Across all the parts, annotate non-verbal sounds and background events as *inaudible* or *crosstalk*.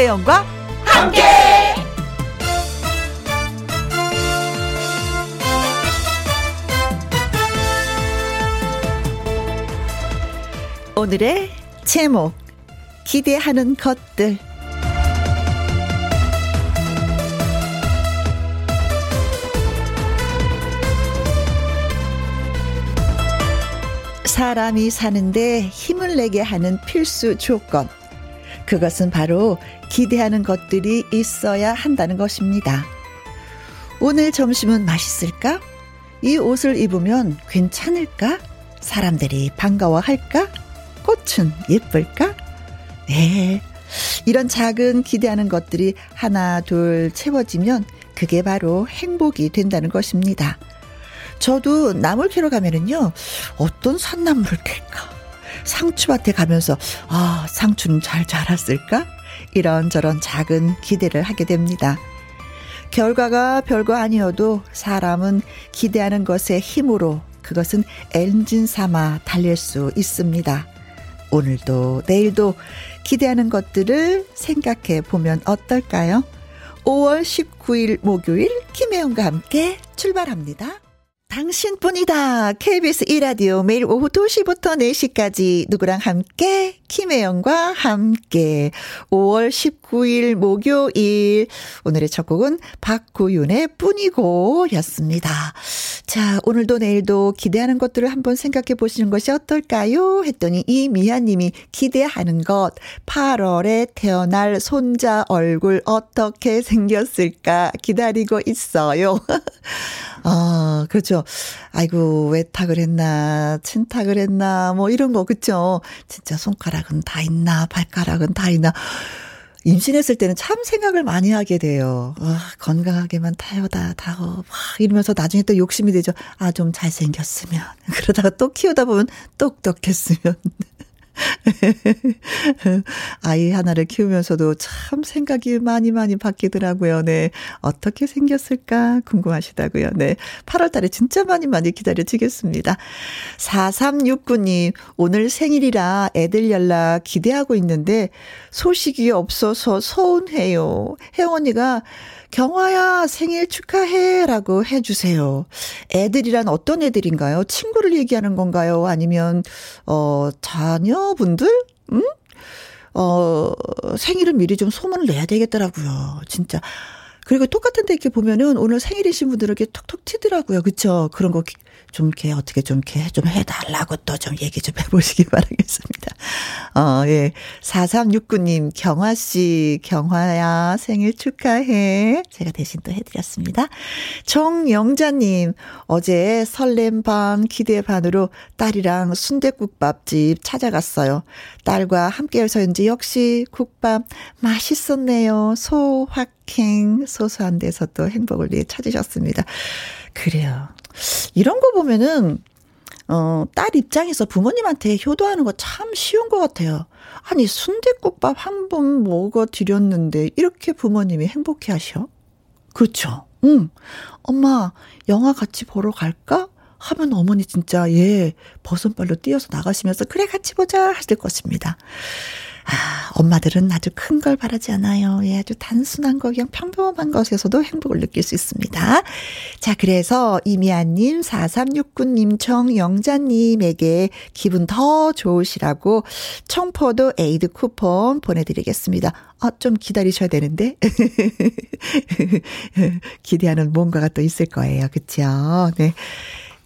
김혜영과 함께. 오늘의 제목 기대하는 것들 사람이 사는데 힘을 내게 하는 필수 조건. 그것은 바로 기대하는 것들이 있어야 한다는 것입니다. 오늘 점심은 맛있을까? 이 옷을 입으면 괜찮을까? 사람들이 반가워할까? 꽃은 예쁠까? 네. 이런 작은 기대하는 것들이 하나, 둘 채워지면 그게 바로 행복이 된다는 것입니다. 저도 나물 캐러 가면은요, 어떤 산나물을 캘까? 상추밭에 가면서, 아, 상추는 잘 자랐을까? 이런저런 작은 기대를 하게 됩니다. 결과가 별거 아니어도 사람은 기대하는 것의 힘으로 그것은 엔진 삼아 달릴 수 있습니다. 오늘도 내일도 기대하는 것들을 생각해 보면 어떨까요? 5월 19일 목요일 김혜영과 함께 출발합니다. 당신뿐이다. KBS 1라디오 매일 오후 2시부터 4시까지 누구랑 함께 김혜영과 함께 5월 19일 목요일 오늘의 첫 곡은 박구윤의 뿐이고 였습니다. 자, 오늘도 내일도 기대하는 것들을 한번 생각해 보시는 것이 어떨까요? 했더니 이 미아 님이 기대하는 것 8월에 태어날 손자 얼굴 어떻게 생겼을까 기다리고 있어요. *laughs* 아, 그렇죠. 아이고, 외탁을 했나, 친탁을 했나, 뭐 이런 거, 그쵸? 진짜 손가락은 다 있나, 발가락은 다 있나. 임신했을 때는 참 생각을 많이 하게 돼요. 아, 건강하게만 타요다, 다어, 막 이러면서 나중에 또 욕심이 되죠. 아, 좀 잘생겼으면. *laughs* 그러다가 또 키우다 보면 똑똑했으면. *laughs* 아이 하나를 키우면서도 참 생각이 많이 많이 바뀌더라고요. 네. 어떻게 생겼을까 궁금하시다고요. 네. 8월 달에 진짜 많이 많이 기다려지겠습니다. 4369님, 오늘 생일이라 애들 연락 기대하고 있는데 소식이 없어서 서운해요. 언니가 경화야 생일 축하해 라고 해주세요. 애들이란 어떤 애들인가요? 친구를 얘기하는 건가요? 아니면, 어, 자녀분들? 응? 어, 생일은 미리 좀 소문을 내야 되겠더라고요. 진짜. 그리고 똑같은 데 이렇게 보면은 오늘 생일이신 분들은 이렇게 톡톡 튀더라고요. 그쵸? 그런 거 좀 이렇게 어떻게 좀 이렇게 좀 해달라고 또 좀 얘기 좀 해보시기 *laughs* 바라겠습니다. 어, 예. 4369님, 경화씨, 경화야, 생일 축하해. 제가 대신 또 해드렸습니다. 정영자님, 어제 설렘 반, 기대 반으로 딸이랑 순대국밥집 찾아갔어요. 딸과 함께해서인지 역시 국밥 맛있었네요. 소확행, 소소한 데서 또 행복을 위해 찾으셨습니다. 그래요. 이런 거 보면은 어, 딸 입장에서 부모님한테 효도하는 거 참 쉬운 것 같아요. 아니, 순대국밥 한 번 먹어 드렸는데, 이렇게 부모님이 행복해 하셔? 그렇죠. 응. 엄마, 영화 같이 보러 갈까? 하면 어머니 진짜, 예, 버선발로 뛰어서 나가시면서, 그래, 같이 보자 하실 것입니다. 아, 엄마들은 아주 큰 걸 바라지 않아요. 예, 아주 단순한 거, 그냥 평범한 것에서도 행복을 느낄 수 있습니다. 자, 그래서 이미아님, 4369님, 정영자님에게 기분 더 좋으시라고 청포도 에이드 쿠폰 보내드리겠습니다. 아, 좀 기다리셔야 되는데. *laughs* 기대하는 뭔가가 또 있을 거예요. 그쵸? 네.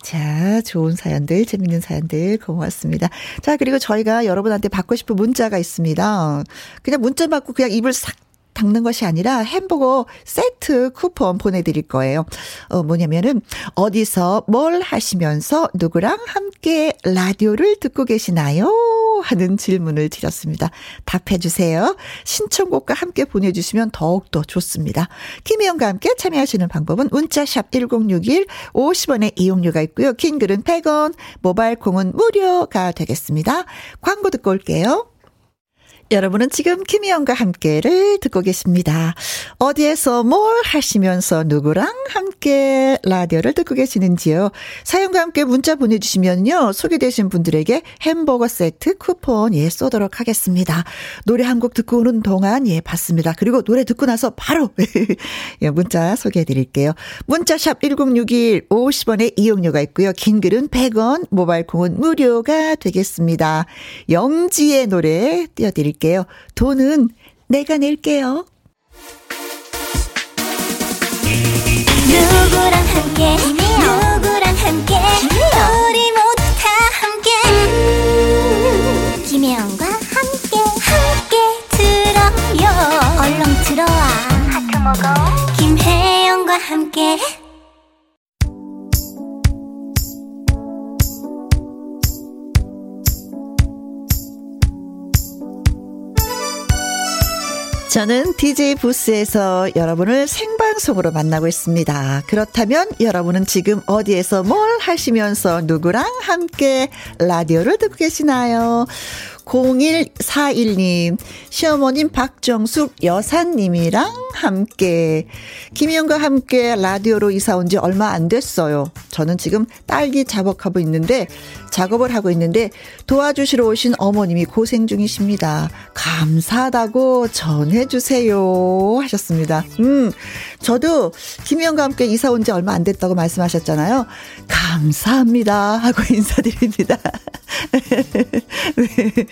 자, 좋은 사연들, 재밌는 사연들 고맙습니다. 자, 그리고 저희가 여러분한테 받고 싶은 문자가 있습니다. 그냥 문자 받고 그냥 입을 싹 닦는 것이 아니라 햄버거 세트 쿠폰 보내드릴 거예요. 어, 뭐냐면은, 어디서 뭘 하시면서 누구랑 함께 라디오를 듣고 계시나요? 하는 질문을 드렸습니다. 답해주세요. 신청곡과 함께 보내주시면 더욱더 좋습니다. 김혜영과 함께 참여하시는 방법은 문자샵 1061 50원의 이용료가 있고요. 긴 글은 100원, 모바일 콩은 무료가 되겠습니다. 광고 듣고 올게요. 여러분은 지금 김희영과 함께를 듣고 계십니다. 어디에서 뭘 하시면서 누구랑 함께 라디오를 듣고 계시는지요? 사연과 함께 문자 보내주시면요. 소개되신 분들에게 햄버거 세트 쿠폰 예 쏘도록 하겠습니다. 노래 한 곡 듣고 오는 동안 예 받습니다. 그리고 노래 듣고 나서 바로 *laughs* 예, 문자 소개해 드릴게요. 문자샵 1061 50원의 이용료가 있고요. 긴 글은 100원, 모바일 콩은 무료가 되겠습니다. 영지의 노래 띄워드릴게요. 드릴게요. 돈은 내가 낼게요. 누구랑 함께 저는 DJ 부스에서 여러분을 생방송으로 만나고 있습니다. 그렇다면 여러분은 지금 어디에서 뭘 하시면서 누구랑 함께 라디오를 듣고 계시나요? 0141님, 시어머님 박정숙 여사님이랑 함께, 김희영과 함께 라디오로 이사 온 지 얼마 안 됐어요. 저는 지금 딸기 작업하고 있는데, 작업을 하고 있는데, 도와주시러 오신 어머님이 고생 중이십니다. 감사하다고 전해주세요. 하셨습니다. 음, 저도 김희영과 함께 이사 온 지 얼마 안 됐다고 말씀하셨잖아요. 감사합니다. 하고 *laughs* 인사드립니다. *laughs* 네.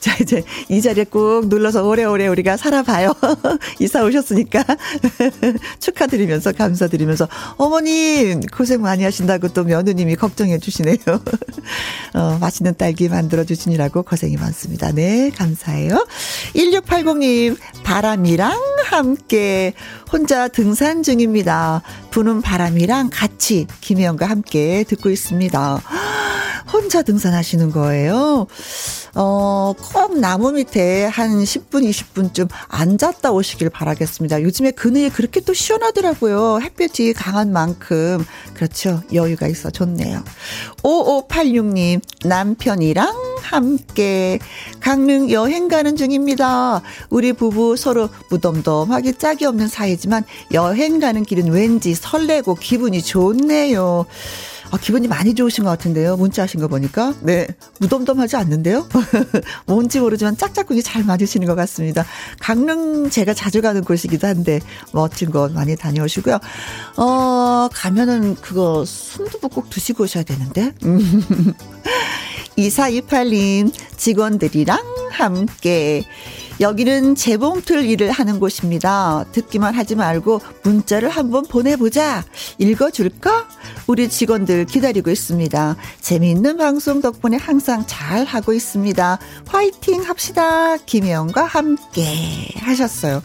자, 이제 이 자리에 꾹 눌러서 오래오래 우리가 살아봐요. *laughs* 이사 오셨으니까. *laughs* 축하드리면서 감사드리면서 어머님 고생 많이 하신다고 또 며느님이 걱정해 주시네요. *laughs* 어, 맛있는 딸기 만들어 주시느라고 고생이 많습니다. 네, 감사해요. 1680님, 바람이랑 함께 혼자 등산 중입니다. 부는 바람이랑 같이 김혜영과 함께 듣고 있습니다. *gasps* 혼자 등산하시는 거예요. 어, 꼭 나무 밑에 한 10분, 20분쯤 앉았다 오시길 바라겠습니다. 요즘에 그늘이 그렇게 또 시원하더라고요. 햇볕이 강한 만큼. 그렇죠. 여유가 있어 좋네요. 5586님, 남편이랑 함께 강릉 여행 가는 중입니다. 우리 부부 서로 무덤덤하게 짝이 없는 사이지만 여행 가는 길은 왠지 설레고 기분이 좋네요. 아, 기분이 많이 좋으신 것 같은데요. 문자 하신 거 보니까. 네. 무덤덤하지 않는데요? *laughs* 뭔지 모르지만 짝짝꿍이 잘 맞으시는 것 같습니다. 강릉 제가 자주 가는 곳이기도 한데, 멋진 곳 많이 다녀오시고요. 어, 가면은 그거 순두부 꼭 드시고 오셔야 되는데. *laughs* 2428님, 직원들이랑 함께 여기는 재봉틀 일을 하는 곳입니다. 듣기만 하지 말고 문자를 한번 보내보자. 읽어줄까? 우리 직원들 기다리고 있습니다. 재미있는 방송 덕분에 항상 잘 하고 있습니다. 화이팅 합시다. 김혜영과 함께 하셨어요.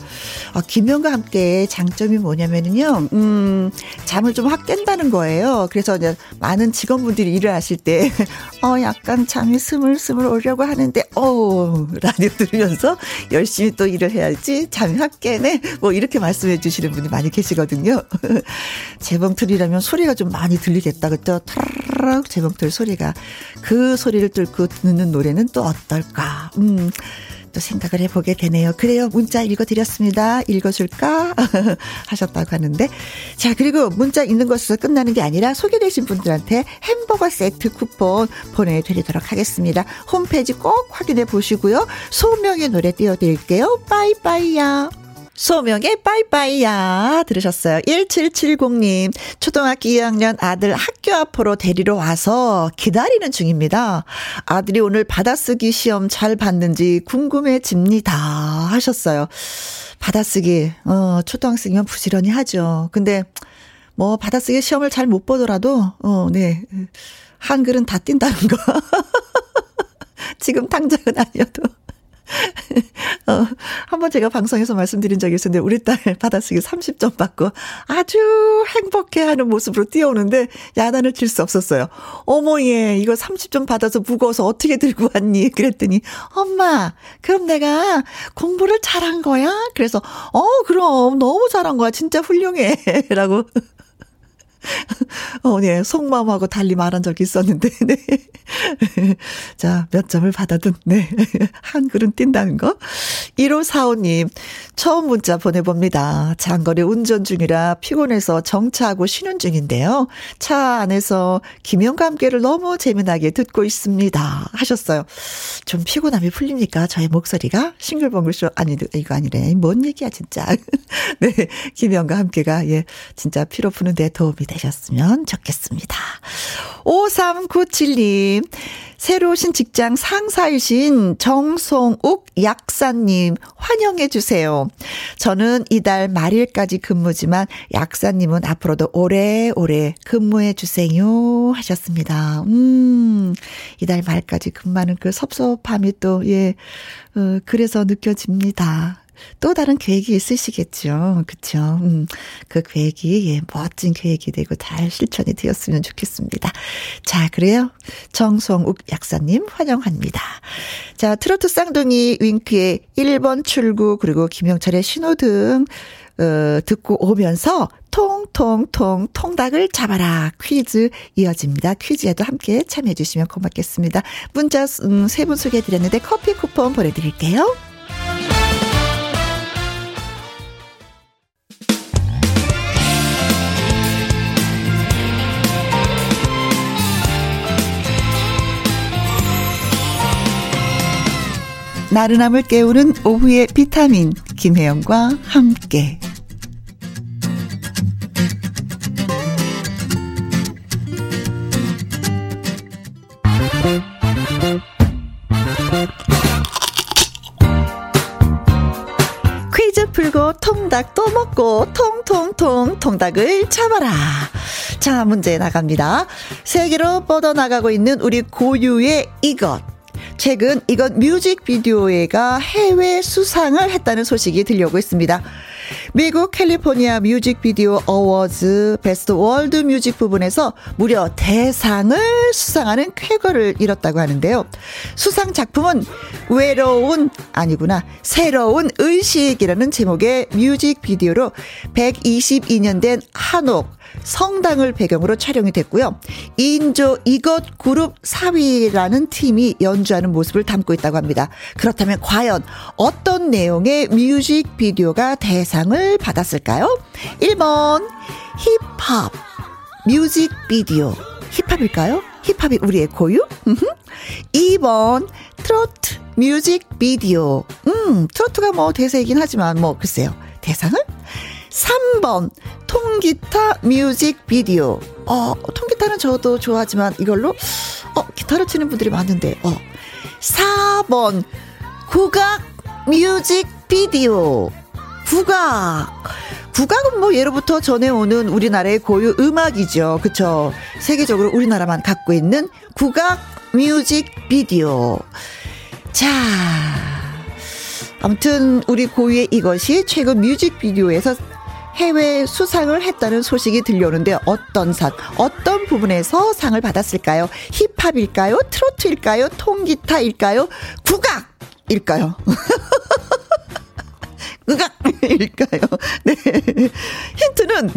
아, 김혜영과 함께 장점이 뭐냐면요. 음, 잠을 좀 확 깬다는 거예요. 그래서 이제 많은 직원분들이 일을 하실 때, *laughs* 어, 약간 잠이 스물스물 오려고 하는데, 어, 라디오 들으면서 열심히 또 일을 해야지 잠이 확 깨네. 뭐 이렇게 말씀해 주시는 분이 많이 계시거든요. *laughs* 재봉틀이라면 소리가 좀 많이 들리겠다. 그죠? 타르르 재봉틀 소리가. 그 소리를 뚫고 듣는 노래는 또 어떨까. 음. 또 생각을 해보게 되네요. 그래요. 문자 읽어드렸습니다. 읽어줄까? *laughs* 하셨다고 하는데. 자, 그리고 문자 읽는 것에서 끝나는 게 아니라 소개되신 분들한테 햄버거 세트 쿠폰 보내드리도록 하겠습니다. 홈페이지 꼭 확인해 보시고요. 소명의 노래 띄워드릴게요. 빠이빠이야. 소명의 빠이빠이야 들으셨어요. 1770님 초등학교 2학년 아들 학교 앞으로 데리러 와서 기다리는 중입니다. 아들이 오늘 받아쓰기 시험 잘 봤는지 궁금해집니다 하셨어요. 받아쓰기 어 초등학생이면 부지런히 하죠. 근데 뭐 받아쓰기 시험을 잘 못 보더라도 어네 한글은 다 뛴다는 거. *laughs* 지금 당장은 아니어도 어, 한번 제가 방송에서 말씀드린 적이 있었는데 우리 딸 *laughs* 받아쓰기 30점 받고 아주 행복해하는 모습으로 뛰어오는데 야단을 칠 수 없었어요. 어머 얘 이거 30점 받아서 무거워서 어떻게 들고 왔니? 그랬더니 엄마 그럼 내가 공부를 잘한 거야? 그래서 어 그럼 너무 잘한 거야 진짜 훌륭해 라고 *laughs* *laughs* 어, 네. 속마음하고 달리 말한 적이 있었는데, *laughs* 네. 자, 몇 점을 받아든, 네. *laughs* 한글은 띈다는 거. 1545님, 처음 문자 보내봅니다. 장거리 운전 중이라 피곤해서 정차하고 쉬는 중인데요. 차 안에서 김영과 함께를 너무 재미나게 듣고 있습니다. 하셨어요. 좀 피곤함이 풀립니까? 저의 목소리가? 싱글벙글쇼, 아니, 이거 아니래. 뭔 얘기야, 진짜. 네. 김영과 함께가, 예, 진짜 피로 푸는데 도움이 되셨으면 좋겠습니다. 5397님, 새로 오신 직장 상사이신 정송욱 약사님 환영해 주세요. 저는 이달 말일까지 근무지만 약사님은 앞으로도 오래오래 근무해 주세요 하셨습니다. 음, 이달 말까지 근무하는 그 섭섭함이 또, 예, 어, 그래서 느껴집니다. 또 다른 계획이 있으시겠죠. 그쵸. 음, 그 계획이, 예, 멋진 계획이 되고 잘 실천이 되었으면 좋겠습니다. 자, 그래요. 정성욱 약사님 환영합니다. 자, 트로트 쌍둥이 윙크의 1번 출구, 그리고 김영철의 신호등, 어, 듣고 오면서 통통통 통닭을 잡아라 퀴즈 이어집니다. 퀴즈에도 함께 참여해 주시면 고맙겠습니다. 문자 음, 세분 소개해 드렸는데 커피 쿠폰 보내드릴게요. 나른함을 깨우는 오후의 비타민 김혜영과 함께 퀴즈 풀고 통닭 또 먹고 통통통 통닭을 잡아라. 자, 문제 나갑니다. 세계로 뻗어나가고 있는 우리 고유의 이것. 최근 이건 뮤직비디오가 해외 수상을 했다는 소식이 들려오고 있습니다. 미국 캘리포니아 뮤직비디오 어워즈 베스트 월드 뮤직 부분에서 무려 대상을 수상하는 쾌거를 이뤘다고 하는데요. 수상 작품은 외로운 아니구나 새로운 의식이라는 제목의 뮤직비디오로 122년 된 한옥 성당을 배경으로 촬영이 됐고요. 인조 이것 그룹 사위라는 팀이 연주하는 모습을 담고 있다고 합니다. 그렇다면 과연 어떤 내용의 뮤직비디오가 대상 을 받았을까요? 1번 힙합 뮤직비디오 힙합일까요? 힙합이 우리의 고유? 2번 트로트 뮤직비디오 음 트로트가 뭐 대세이긴 하지만 뭐 글쎄요 대상을 3번 통기타 뮤직비디오. 어, 통기타는 저도 좋아하지만 이걸로 어, 기타를 치는 분들이 많은데. 어. 4번 국악 뮤직비디오. 국악. 국악은 뭐 예로부터 전해오는 우리나라의 고유 음악이죠. 그쵸. 세계적으로 우리나라만 갖고 있는 국악 뮤직 비디오. 자. 아무튼 우리 고유의 이것이 최근 뮤직비디오에서 해외 수상을 했다는 소식이 들려오는데 어떤 상, 어떤 부분에서 상을 받았을까요? 힙합일까요? 트로트일까요? 통기타일까요? 국악 일까요? *laughs* 국악일까요? *laughs* 네. 힌트는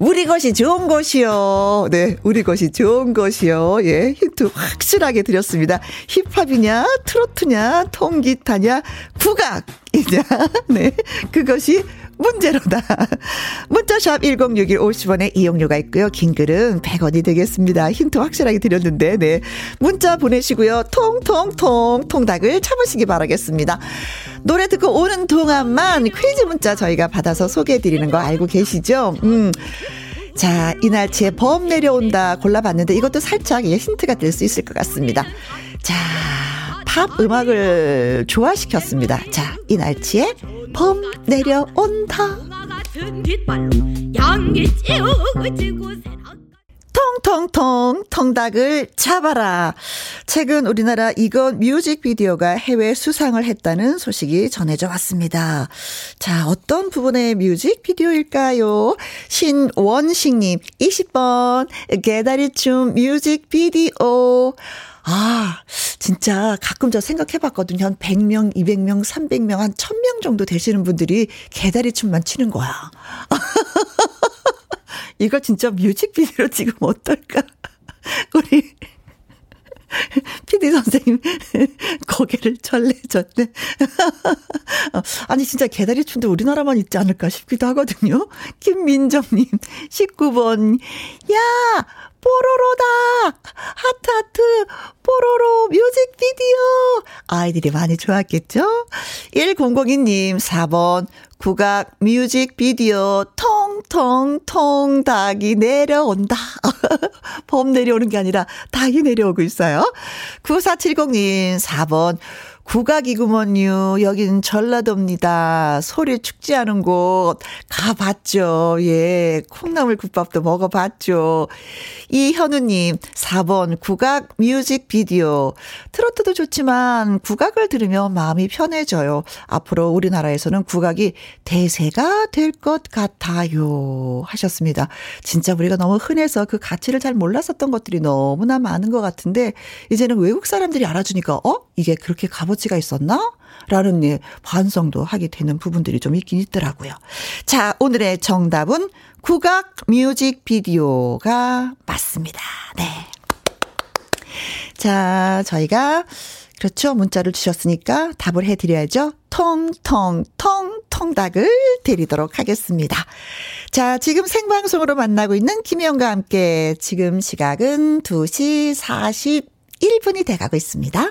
우리 것이 좋은 것이요. 네, 우리 것이 좋은 것이요. 예, 힌트 확실하게 드렸습니다. 힙합이냐, 트로트냐, 통기타냐, 국악 이냐. *laughs* 네, 그것이 문제로다. 문자샵 1061 50원에 이용료가 있고요. 긴 글은 100원이 되겠습니다. 힌트 확실하게 드렸는데, 네. 문자 보내시고요. 통통통 통닭을 참으시기 바라겠습니다. 노래 듣고 오는 동안만 퀴즈 문자 저희가 받아서 소개해 드리는 거 알고 계시죠? 음. 자, 이날치에 범 내려온다 골라봤는데 이것도 살짝 힌트가 될 수 있을 것 같습니다. 자, 팝 음악을 좋아시켰습니다. 자, 이날치에 범 내려온다. 통통통 통닭을 잡아라. 최근 우리나라 이건 뮤직비디오가 해외 수상을 했다는 소식이 전해져 왔습니다. 자, 어떤 부분의 뮤직비디오일까요? 신원식님 20번 개다리춤 뮤직비디오. 아, 진짜 가끔 저 생각해 봤거든요. 한 100명, 200명, 300명, 한 1000명 정도 되시는 분들이 개다리 춤만 추는 거야. *laughs* 이거 진짜 뮤직비디오로 지금 어떨까? *laughs* 우리 PD 선생님, 고개를 절레절레. *laughs* 아니, 진짜 개다리 춤도 우리나라만 있지 않을까 싶기도 하거든요. 김민정님, 19번. 야! 뽀로로다! 하트, 하트, 뽀로로 뮤직비디오! 아이들이 많이 좋았겠죠? 1002님, 4번. 국악 뮤직비디오 통통통 닭이 내려온다. *laughs* 범 내려오는 게 아니라 닭이 내려오고 있어요. 9470님 4번 국악이구먼요. 여긴 전라도입니다. 소리 축제하는 곳 가봤죠. 예. 콩나물 국밥도 먹어봤죠. 이현우님, 4번 국악 뮤직 비디오. 트로트도 좋지만 국악을 들으면 마음이 편해져요. 앞으로 우리나라에서는 국악이 대세가 될 것 같아요. 하셨습니다. 진짜 우리가 너무 흔해서 그 가치를 잘 몰랐었던 것들이 너무나 많은 것 같은데, 이제는 외국 사람들이 알아주니까, 어? 이게 그렇게 값어치가 있었나? 라는 예, 반성도 하게 되는 부분들이 좀 있긴 있더라고요. 자, 오늘의 정답은 국악 뮤직 비디오가 맞습니다. 네. 자, 저희가 그렇죠. 문자를 주셨으니까 답을 해드려야죠. 통통 통 통닭을 드리도록 하겠습니다. 자, 지금 생방송으로 만나고 있는 김혜영과 함께 지금 시각은 2시 41분이 돼가고 있습니다.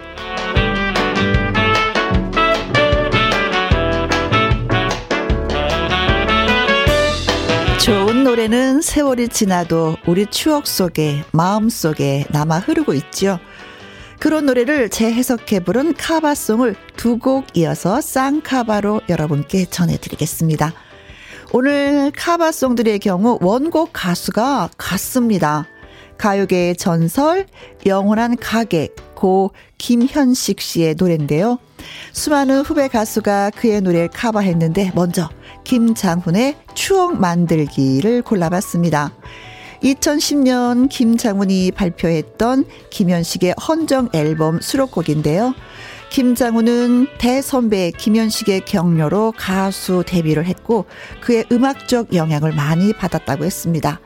노래는 세월이 지나도 우리 추억 속에, 마음 속에 남아 흐르고 있죠. 그런 노래를 재해석해 부른 카바송을 두 곡 이어서 쌍카바로 여러분께 전해드리겠습니다. 오늘 카바송들의 경우 원곡 가수가 같습니다. 가요계의 전설, 영원한 가객, 고 김현식 씨의 노래인데요. 수많은 후배 가수가 그의 노래를 카바했는데 먼저 김장훈의 추억 만들기를 골라봤습니다. 2010년 김장훈이 발표했던 김현식의 헌정 앨범 수록곡인데요. 김장훈은 대선배 김현식의 격려로 가수 데뷔를 했고 그의 음악적 영향을 많이 받았다고 했습니다.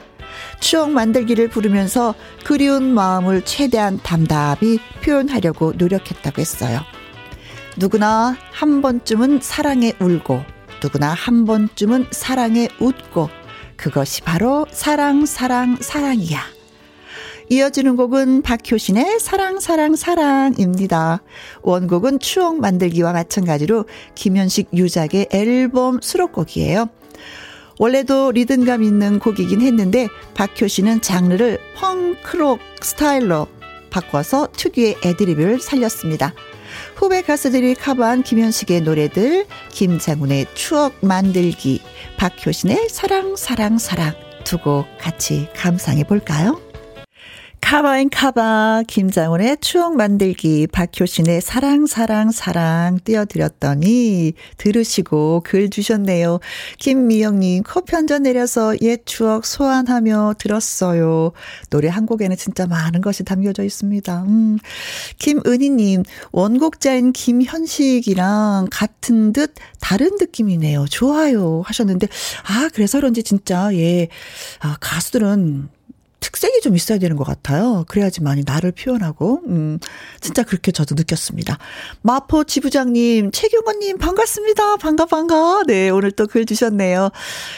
추억 만들기를 부르면서 그리운 마음을 최대한 담담히 표현하려고 노력했다고 했어요. 누구나 한 번쯤은 사랑에 울고 누구나 한 번쯤은 사랑에 웃고 그것이 바로 사랑 사랑 사랑이야. 이어지는 곡은 박효신의 사랑 사랑 사랑입니다. 원곡은 추억 만들기와 마찬가지로 김현식 유작의 앨범 수록곡이에요. 원래도 리듬감 있는 곡이긴 했는데 박효신은 장르를 펑크록 스타일로 바꿔서 특유의 애드리브를 살렸습니다. 후배 가수들이 커버한 김현식의 노래들, 김장훈의 추억 만들기, 박효신의 사랑, 사랑, 사랑 두 곡 같이 감상해 볼까요? cover in cover, 김장훈의 추억 만들기, 박효신의 사랑, 사랑, 사랑 띄워드렸더니 들으시고 글 주셨네요. 김미영님, 커피 한 잔 내려서 옛 추억 소환하며 들었어요. 노래 한 곡에는 진짜 많은 것이 담겨져 있습니다. 음. 김은희님, 원곡자인 김현식이랑 같은 듯 다른 느낌이네요. 좋아요. 하셨는데, 아, 그래서 그런지 진짜, 예, 아, 가수들은 특색이 좀 있어야 되는 것 같아요. 그래야지만이 나를 표현하고, 음, 진짜 그렇게 저도 느꼈습니다. 마포 지부장님, 최경원님, 반갑습니다. 반가, 반가. 네, 오늘 또 글 주셨네요.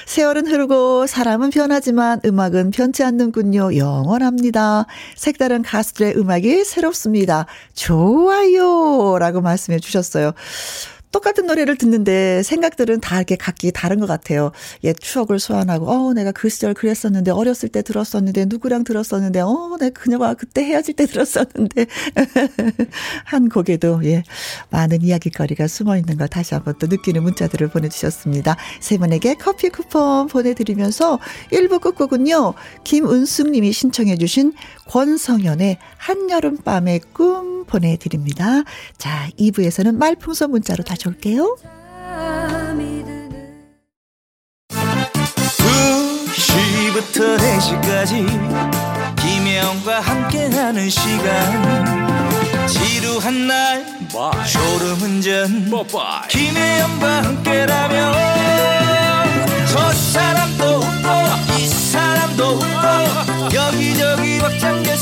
세월은 흐르고 사람은 변하지만 음악은 변치 않는군요. 영원합니다. 색다른 가수들의 음악이 새롭습니다. 좋아요. 라고 말씀해 주셨어요. 똑같은 노래를 듣는데 생각들은 다 이렇게 각기 다른 것 같아요. 옛 추억을 소환하고, 어, 내가 그 시절 그랬었는데, 어렸을 때 들었었는데, 누구랑 들었었는데, 어, 내가 그녀가 그때 헤어질 때 들었었는데. *laughs* 한 곡에도, 예, 많은 이야기거리가 숨어 있는 걸 다시 한번 또 느끼는 문자들을 보내주셨습니다. 세 분에게 커피 쿠폰 보내드리면서 1부 끝곡은요, 김은숙 님이 신청해주신 권성현의 한여름밤의 꿈 보내드립니다. 자, 2부에서는 말풍선 문자로 다시 올게요. 2시부터 4시까지 김혜영과 함께하는 시간 지루한 날 졸음운전 김혜영과 함께라면 저 사람도 웃고 이 사람도 웃고 *laughs* 여기저기 벅장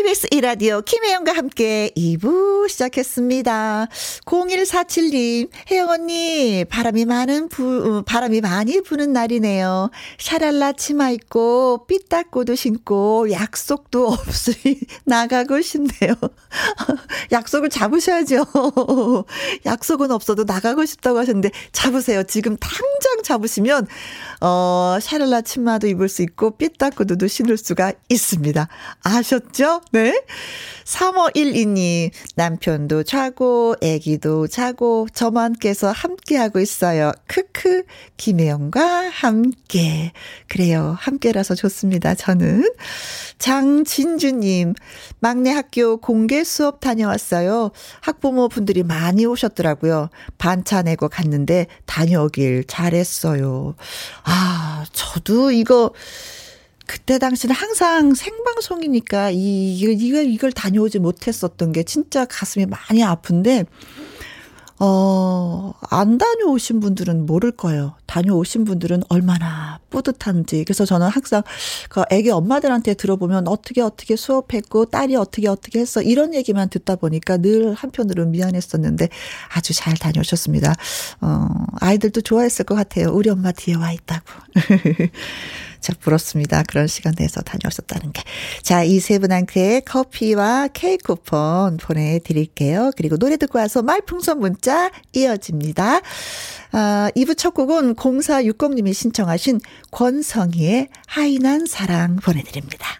KBS 이라디오 김혜영과 함께 2부 시작했습니다. 0147님, 혜영 언니, 바람이 많은 부, 어, 바람이 많이 부는 날이네요. 샤랄라 치마 입고, 삐딱고도 신고, 약속도 *laughs* 없으니 나가고 싶네요. *laughs* 약속을 잡으셔야죠. *laughs* 약속은 없어도 나가고 싶다고 하셨는데, 잡으세요. 지금 당장 잡으시면, 어, 샤랄라 치마도 입을 수 있고, 삐딱고도 신을 수가 있습니다. 아셨죠? 네. 3512님, 남편도 자고, 애기도 자고, 저만 깨서 함께하고 있어요. 크크, 김혜영과 함께. 그래요. 함께라서 좋습니다. 저는. 장진주님, 막내 학교 공개 수업 다녀왔어요. 학부모 분들이 많이 오셨더라고요. 반차 내고 갔는데 다녀오길 잘했어요. 아, 저도 이거, 그때 당시는 항상 생방송이니까 이, 이걸, 이걸 다녀오지 못했었던 게 진짜 가슴이 많이 아픈데, 어, 안 다녀오신 분들은 모를 거예요. 다녀오신 분들은 얼마나 뿌듯한지. 그래서 저는 항상 그 애기 엄마들한테 들어보면 어떻게 어떻게 수업했고 딸이 어떻게 어떻게 했어. 이런 얘기만 듣다 보니까 늘 한편으로는 미안했었는데 아주 잘 다녀오셨습니다. 어, 아이들도 좋아했을 것 같아요. 우리 엄마 뒤에 와 있다고. *laughs* 자, 부럽습니다. 그런 시간 내서 다녀오셨다는 게. 자, 이 세 분한테 커피와 케이크 쿠폰 보내드릴게요. 그리고 노래 듣고 와서 말풍선 문자 이어집니다. 아, 2부 첫 곡은 0460님이 신청하신 권성희의 하이난 사랑 보내드립니다.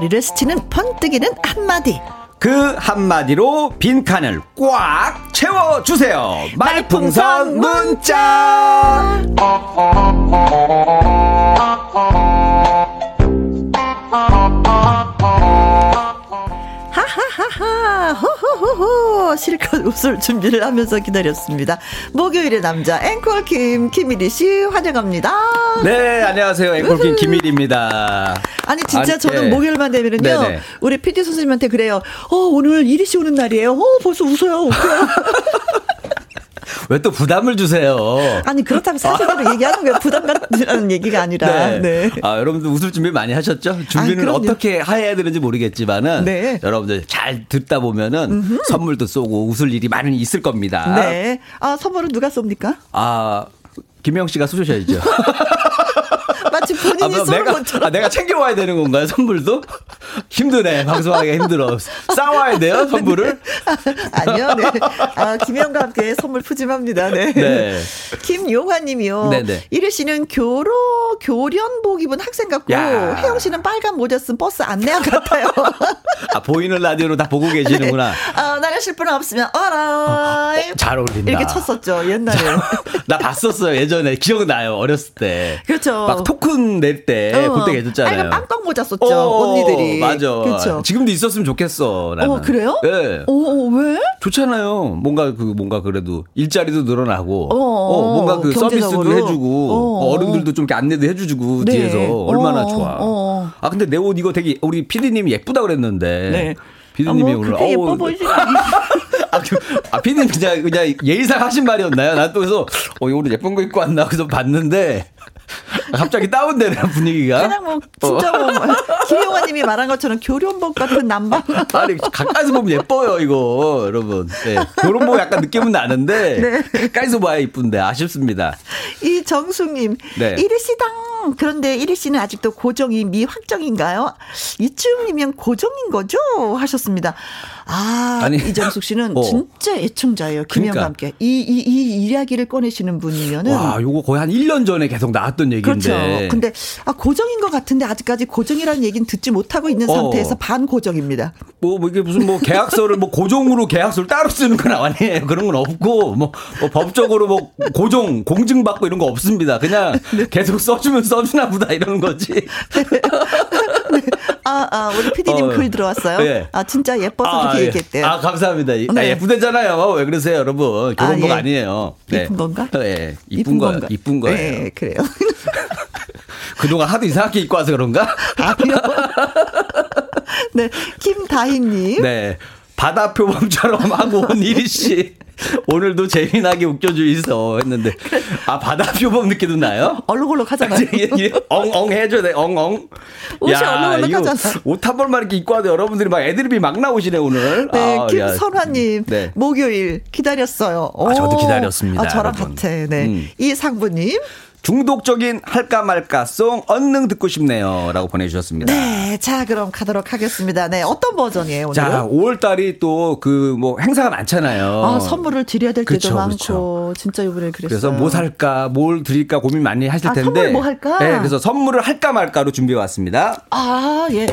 머리를 스치는 번뜩이는 한마디 그 한마디로 빈칸을 꽉 채워주세요. 말풍선 문자! 하하하하 호호호호 실컷 웃을 준비를 하면서 기다렸습니다. 목요일의 남자 앵콜 김 김일희 씨 환영합니다. 네 안녕하세요 앵콜 김 김일희입니다. 아니 진짜 아니, 저는 네. 목요일만 되면은요 네네. 우리 PD 선생님한테 그래요. 어 오늘 이리 씨 오는 날이에요. 어 벌써 웃어요. 웃어요. *laughs* 왜또 부담을 주세요? 아니 그렇다고 사실대로 얘기하는 거예요. 부담 갖는 얘기가 아니라. 네. 네. 아 여러분들 웃을 준비 많이 하셨죠? 준비는 아, 어떻게 해야 되는지 모르겠지만은 네. 여러분들 잘 듣다 보면은 음흠. 선물도 쏘고 웃을 일이 많이 있을 겁니다. 네. 아 선물은 누가 쏩니까? 아 김영 씨가 쏘셔야죠. *laughs* 마치 본인이 아, 내가, 아, 내가 챙겨와야 되는 건가요, 선물도? *laughs* 힘드네, 방송하기가 힘들어. 싸워야 돼요, 선물을? 아, 니요 네. 아, 김영과 함께 선물 푸짐합니다, 네. 네. 김용화 님이요. 네네. 이르 씨는 교로, 교련복 입은 학생 같고, 야. 혜영 씨는 빨간 모자 쓴 버스 안내양 같아요. *laughs* 아, 보이는 라디오로 다 보고 계시는구나. 네. 아, 나가실 분 없으면, 어라이. 어, 잘 어울린다. 이렇게 쳤었죠, 옛날에. 나 봤었어요, 예전에. 기억나요, 어렸을 때. 그렇죠. 막 토큰 낼 때, 어. 그때 계셨잖아요. 아, 빵떡 모자 썼죠, 어, 언니들이. 맞아. 그렇죠. 지금도 있었으면 좋겠어. 나는. 어, 그래요? 네. 어, 어, 왜? 좋잖아요. 뭔가 그, 뭔가 그래도 일자리도 늘어나고, 어, 어, 어 뭔가 그 경제적으로. 서비스도 해주고, 어, 어른들도 좀 이렇게 안내도 해주고, 네. 뒤에서. 얼마나 좋아. 아, 근데 내 옷 이거 되게, 우리 피디님이 예쁘다 그랬는데. 네. 피디님이 아, 뭐, 오늘 예뻐 보이시 *laughs* 아, 그, 아, 피디님 그냥, 그냥 예의상 하신 말이었나요? 난 또 그래서, 어, 오늘 예쁜 거 입고 왔나? 그래서 봤는데, 갑자기 다운되는 분위기가. 그냥 뭐 진짜 뭐 *laughs* 김용환님이 말한 것처럼 교련복 같은 남방. *laughs* 아니 가까이서 보면 예뻐요 이거 여러분. 네. 교련복 약간 느낌은 나는데 *laughs* 네. 가까이서 봐야 이쁜데 아쉽습니다. 이 정숙님 네. 이리 씨당 그런데 이리 씨는 아직도 고정이 미확정인가요? 이쯤이면 고정인 거죠? 하셨습니다. 아, 아니, 이정숙 씨는 어. 진짜 애청자예요. 김영과 그러니까. 함께. 이, 이, 이 이야기를 꺼내시는 분이면은. 와, 요거 거의 한 1년 전에 계속 나왔던 얘기인데. 그렇죠. 근데, 아, 고정인 것 같은데 아직까지 고정이라는 얘기는 듣지 못하고 있는 어. 상태에서 반고정입니다. 뭐, 뭐, 이게 무슨 뭐 계약서를 뭐 고정으로 계약서를 따로 쓰는 건 아니에요. 그런 건 없고, 뭐, 뭐 법적으로 뭐 고정, 공증 받고 이런 거 없습니다. 그냥 네. 계속 써주면 써주나 보다 이러는 거지. *laughs* 네. 아, 아, 우리 피디님 어, 글 들어왔어요. 네. 아, 진짜 예뻐서 아, 그렇게 예. 얘기했대요. 아, 감사합니다. 네. 아, 예쁘대잖아요. 왜 그러세요, 여러분? 교본복 아, 예. 니에요 네. 이쁜 건가? 네. 이쁜, 거, 건가? 이쁜 거예요. 네, 그래요. *laughs* 그동안 하도 이상하게 입고 와서 그런가? 아니요. *laughs* 네, 김다희님. 네. 바다 표범처럼 *laughs* 하고 온 이리 씨. 오늘도 재미나게 웃겨주이소 했는데 아 바다 표범 느낌도 나요? 얼룩얼룩 하잖아요. 엉엉 해줘야 돼 엉엉. 옷이 얼룩얼룩 하잖아. 옷 한 벌만 이렇게 입고 와도 여러분들이 막 애드립이 막 나오시네 오늘. 네 아, 김선화님 네. 목요일 기다렸어요. 아, 저도 기다렸습니다. 아, 저랑 여러분. 같아. 네 음. 이상부님. 중독적인 할까 말까 송 언능 듣고 싶네요. 라고 보내주셨습니다. 네. 자, 그럼 가도록 하겠습니다. 네. 어떤 버전이에요, 오늘? 자, 5월달이 또 그 뭐 행사가 많잖아요. 아, 선물을 드려야 될 그쵸, 때도 많고. 그쵸. 진짜 이번에 그랬어요. 그래서 뭐 살까, 뭘 드릴까 고민 많이 하실 텐데. 아, 선물 뭐 할까? 네. 그래서 선물을 할까 말까로 준비해 왔습니다. 아, 예.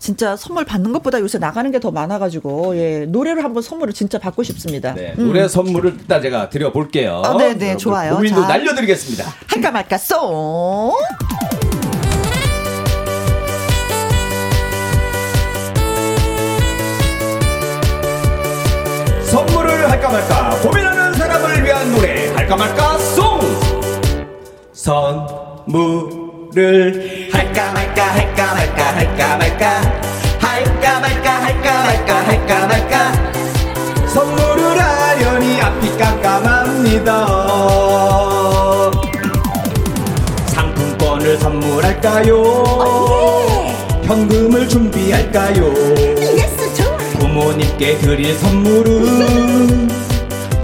진짜 선물 받는 것보다 요새 나가는 게 더 많아가지고 예 노래를 한번 선물을 진짜 받고 싶습니다. 네, 음. 노래 선물을 일단 제가 드려볼게요. 아, 네네 좋아요. 고민도 자, 날려드리겠습니다. 할까 말까 쏙. 선물을 할까 말까 고민하는 사람을 위한 노래 할까 말까 송 선물 를 할까 말까 할까 말까 할까 말까 할까 말까 할까 말까 할까 말까. 선물을 하려니 앞이 깜깜합니다. 상품권을 선물할까요? 현금을 준비할까요? 부모님께 드릴 선물은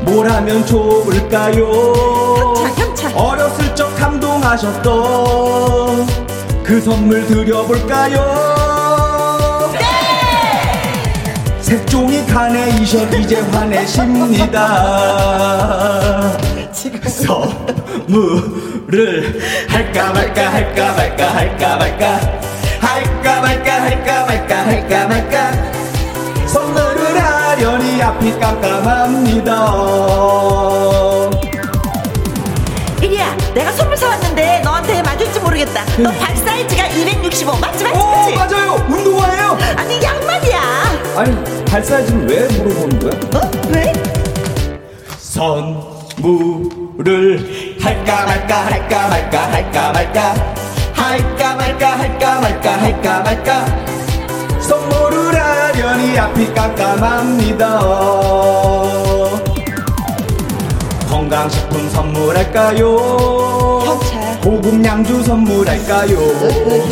뭘 하면 좋을까요? 어렸을 적 하셨던 그 선물 드려볼까요? 네! 색종이 카네이션 이제 화내십니다. 선물을 할까 말까 할까 말까 할까 말까 할까 말까 할까 말까 할까 말까 선물을 하려니 앞이 깜깜합니다 내가 선물 사왔는데 너한테 맞을지 모르겠다. 너 발 사이즈가 265 맞지 맞지? 오 맞지 맞아요. 운동화예요. 아니 양말이야. 아니 발 사이즈는 왜 물어보는 거야? 어? 왜? 선물을 할까 말까 할까 말까 할까 말까. 할까 말까 할까 말까 할까 말까. 선물을 하려니 앞이 깜깜합니다 건강식품 선물할까요 현찰. 고급 양주 선물할까요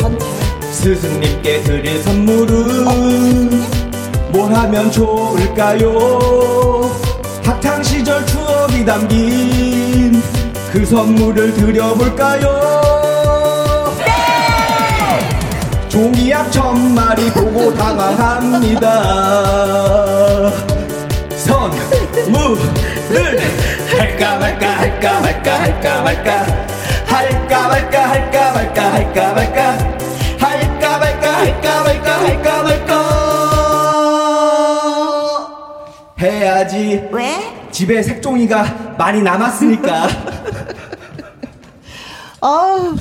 현찰 스승님께 드릴 선물은 뭘 하면 좋을까요? 학창 시절 추억이 담긴 그 선물을 드려볼까요? 네! 종이약 천 마리 보고 *laughs* 당황합니다. 선물을 할까 말까 할까 말까 할까 말까. 할까 말까 할까 말까 할까 말까. 할까 말까 할까 말까 할까 말까. 해야지. 왜? 집에 색종이가 많이 남았으니까. *laughs* 아,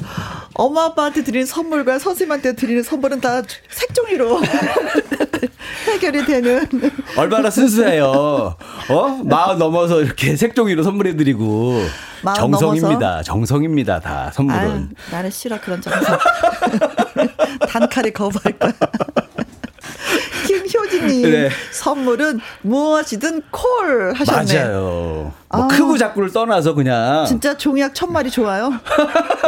엄마 아빠한테 드리는 선물과 선생님한테 드리는 선물은 다 색종이로 *laughs* 해결이 되는. 얼마나 순수해요. 어? 마흔 넘어서 이렇게 색종이로 선물해 드리고. 마흔 정성입니다. 넘어서? 정성입니다. 다 선물은. 아유, 나는 싫어 그런 정서. *laughs* 단칼에 거부할 거야. *laughs* 김효진님 네. 선물은 무엇이든 콜 하셨네. 맞아요. 뭐 아. 크고 작고를 떠나서 그냥. 진짜 종이약 천 마리 좋아요.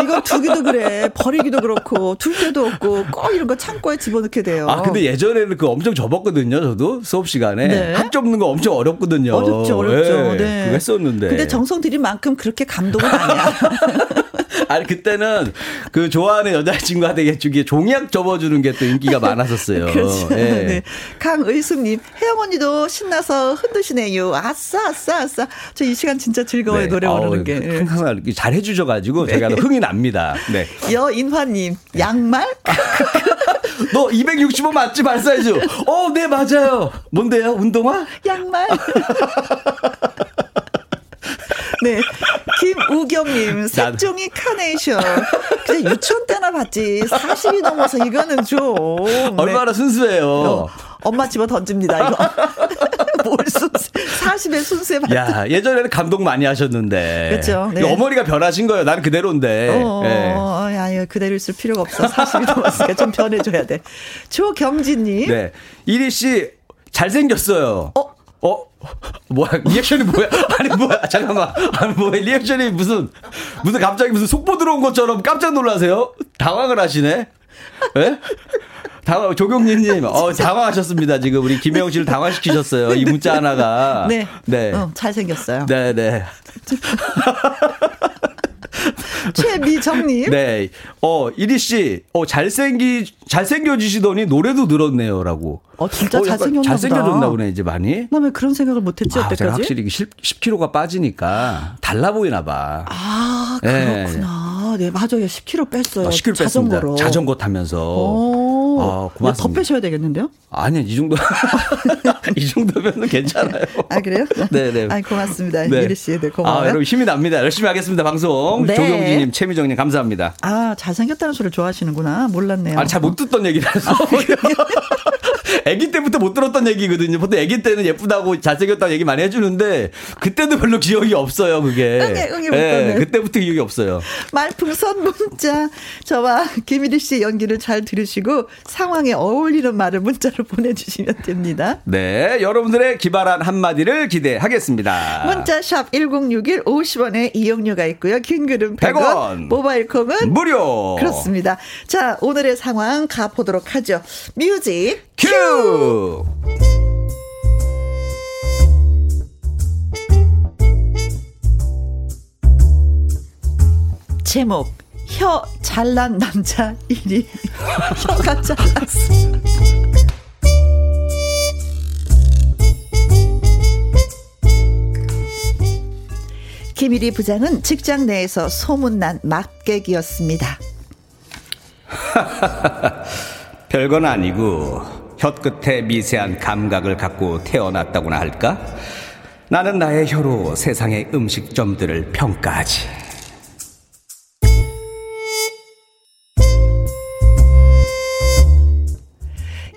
이거 두기도 그래. 버리기도 그렇고 둘 데도 없고 꼭 이런 거 창고에 집어넣게 돼요. 아, 근데 예전에는 그 엄청 접었거든요, 저도 수업 시간에. 네. 합 접는 거 엄청 어렵거든요. 어렵죠, 어렵죠. 예, 네. 그거 했었는데. 근데 정성 들인 만큼 그렇게 감동은 아니야. *laughs* *laughs* 아니, 그때는 그 좋아하는 여자친구한테 주기에 종이약 접어주는 게 또 인기가 많았었어요. *laughs* 그렇죠. 예. 네. 강의숙님, 혜영 언니도 신나서 흔드시네요. 아싸, 아싸, 아싸. 저 이 시간 진짜 즐거워요, 네. 노래 부르는 게. 예. 항상 이렇게 잘 해주셔가지고 제가 흥이 납니다. 네. *laughs* 여인화님, 양말? 너 265 맞지, 발 사이즈? 어, 네, 맞아요. 뭔데요? 운동화? 양말? 네. 김우경님, 색종이 카네이션. 그냥 유치원 때나 봤지. 40이 넘어서 이거는 좀. 네. 얼마나 순수해요. 어, 엄마 집어 던집니다, 이거. *laughs* 뭘 순수, 40의 순수에 봤 야, 예전에는 감동 많이 하셨는데. 그렇죠. 네. 어머니가 변하신 거예요. 난 그대로인데. 어, 예. 어, 야, 이거 그대로 있을 필요가 없어. 40이 넘었으니까 좀 변해줘야 돼. 조경진님. 네. 이리 씨, 잘생겼어요. 어? 어? *laughs* 뭐야, 리액션이 뭐야? 아니, 뭐야, 잠깐만. 아니, 뭐야, 리액션이 무슨, 무슨 갑자기 무슨 속보 들어온 것처럼 깜짝 놀라세요? 당황을 하시네? 예? 당황, 조경진님, 어, 당황하셨습니다. 지금 우리 김혜영 씨를 당황시키셨어요. 이 문자 하나가. 네. 네. 어, 잘생겼어요. 네, 네. 최미정님. *laughs* 네. 어, 이리 씨, 어, 잘생기, 잘생겨지시더니 노래도 늘었네요. 라고. 어, 진짜 약간 잘생겼나 보다. 잘생겨졌나 보네, 이제 많이. 나 왜 그런 생각을 못했지, 아, 제가? 확실히 10, 10kg가 빠지니까 달라 보이나 봐. 아, 네. 그렇구나. 네, 맞아요. 10kg 뺐어요. 어, 10kg 뺐습니다. 자전거로. 자전거 타면서. 오, 아, 고맙습니다. 더 빼셔야 되겠는데요? 아니야, 이 정도. *laughs* *laughs* 이 정도면 괜찮아요. 아, 그래요? 네네. 아, 고맙습니다. 이리 씨, 네, 고마워요. 아, 여러분 힘이 납니다. 열심히 하겠습니다, 방송. 네. 조경진님, 최미정님, 감사합니다. 아, 잘생겼다는 소리를 좋아하시는구나. 몰랐네요. 아, 잘 못 듣던 얘기라서. *laughs* 아기 때부터 못 들었던 얘기거든요. 보통 아기 때는 예쁘다고 잘생겼다고 얘기 많이 해주는데, 그때도 별로 기억이 없어요, 그게. 응애, 응애 못 예. 그때부터 기억이 없어요. 말풍선 문자. 저와 김일희 씨의 연기를 잘 들으시고 상황에 어울리는 말을 문자로 보내주시면 됩니다. 네, 여러분들의 기발한 한마디를 기대하겠습니다. 문자샵 1061 50원의 이용료가 있고요. 긴 글은 100원, 100원. 모바일 콩은 무료! 그렇습니다. 자, 오늘의 상황 가보도록 하죠. 뮤직 큐! 제목 혀 잘난 남자 1위. *laughs* 혀가 잘났어. 김일희 부장은 직장 내에서 소문난 막객이었습니다. *laughs* 별건 아니고 혀끝에 미세한 감각을 갖고 태어났다고나 할까? 나는 나의 혀로 세상의 음식점들을 평가하지.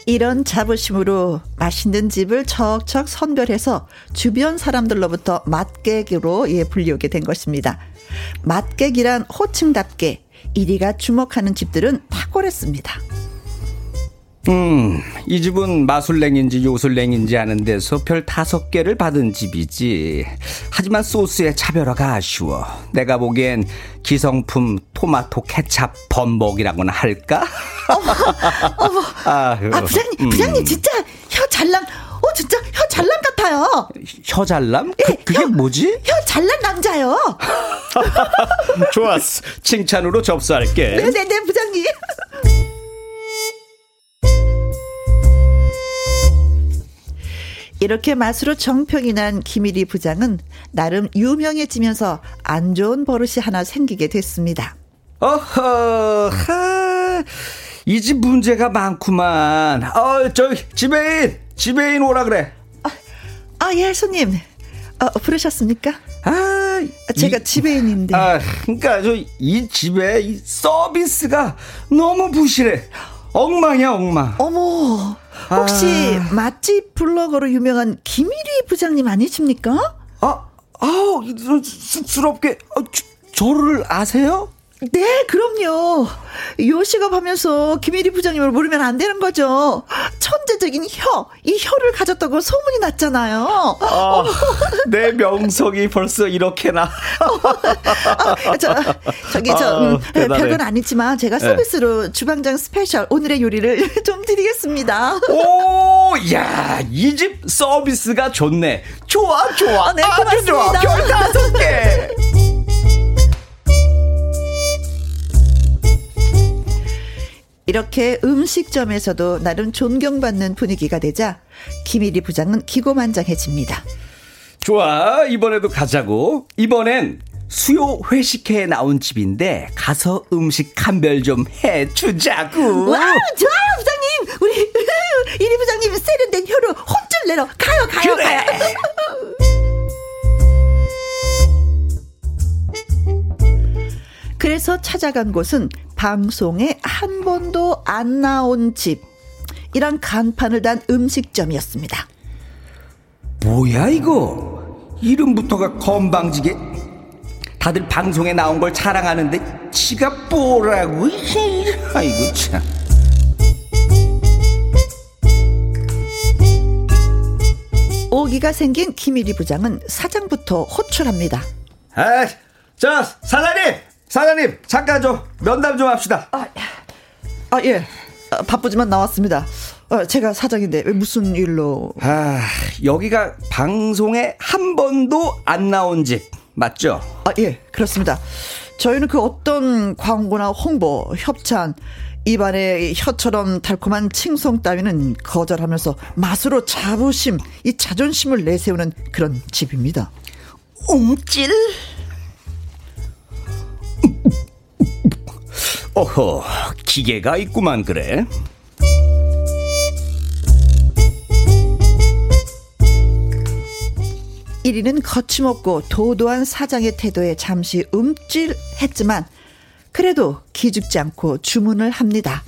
이런 자부심으로 맛있는 집을 척척 선별해서 주변 사람들로부터 맛객으로 예, 불리우게 된 것입니다. 맛객이란 호칭답게 1위가 주목하는 집들은 탁월했습니다. 음, 이 집은 마술랭인지 요술랭인지 하는 데서 별 다섯 개를 받은 집이지. 하지만 소스의 차별화가 아쉬워. 내가 보기엔 기성품 토마토 케찹 범벅이라고나 할까? *laughs* 어머, 어머. 아, 부장님, 음. 부장님 진짜 혀 잘남, 어, 진짜 혀 잘남 같아요. 혀 잘남? 그, 예, 그게 혀, 뭐지? 혀 잘남 남자요. *laughs* 좋았어. 칭찬으로 접수할게. 네네네, 부장님. 이렇게 맛으로 정평이 난 김일희 부장은 나름 유명해지면서 안 좋은 버릇이 하나 생기게 됐습니다. 어허, 이집 문제가 많구만. 어, 저 지배인, 지배인 오라 그래. 아, 아 예, 손님. 어, 부르셨습니까? 아, 제가 이, 지배인인데. 아, 그러니까 저 이 집에 이 서비스가 너무 부실해. 엉망이야, 엉망. 어머. 혹시 아... 맛집 블로거로 유명한 김일희 부장님 아니십니까? 아, 아우, 쑥스럽게. 아, 저, 저를 아세요? 네, 그럼요. 요식업 하면서 김일희 부장님을 모르면 안 되는 거죠. 천재적인 혀, 이 혀를 가졌다고 소문이 났잖아요. 아, 내 명성이 벌써 이렇게나. 아, 저, 저기, 저, 아, 음, 별건 아니지만 제가 네. 서비스로 네. 주방장 스페셜 오늘의 요리를 *laughs* 좀 드리겠습니다. 오, 야, 이 집 서비스가 좋네. 좋아, 좋아. 네, 아주 좋아. 별 다섯 개. *laughs* 이렇게 음식점에서도 나름 존경받는 분위기가 되자 김일희 부장은 기고만장해집니다. 좋아, 이번에도 가자고. 이번엔 수요 회식회에 나온 집인데 가서 음식 한별 좀 해주자고. 와, 좋아요, 부장님. 우리 *laughs* 이리 부장님 세련된 혀로 혼쭐 내러 가요, 가요, 그래. 가요. *laughs* 그래서 찾아간 곳은 방송에 한 번도 안 나온 집. 이런 간판을 단 음식점이었습니다. 뭐야 이거? 이름부터가 건방지게 다들 방송에 나온 걸 자랑하는데 지가 뭐라고? 아이고 참. 오기가 생긴 김일희 부장은 사장부터 호출합니다. 아, 자 사장님 사장님 잠깐 좀 면담 좀 합시다. 아, 아 예. 아, 바쁘지만 나왔습니다. 어, 제가 사장인데 왜 무슨 일로? 아 여기가 방송에 한 번도 안 나온 집 맞죠? 아 예 그렇습니다. 저희는 그 어떤 광고나 홍보, 협찬, 입안에 혀처럼 달콤한 칭송 따위는 거절하면서 맛으로 자부심, 이 자존심을 내세우는 그런 집입니다. 움찔. 어허, 기계가 있구만 그래. 이리는 거침없고 도도한 사장의 태도에 잠시 움찔했지만 그래도 기죽지 않고 주문을 합니다.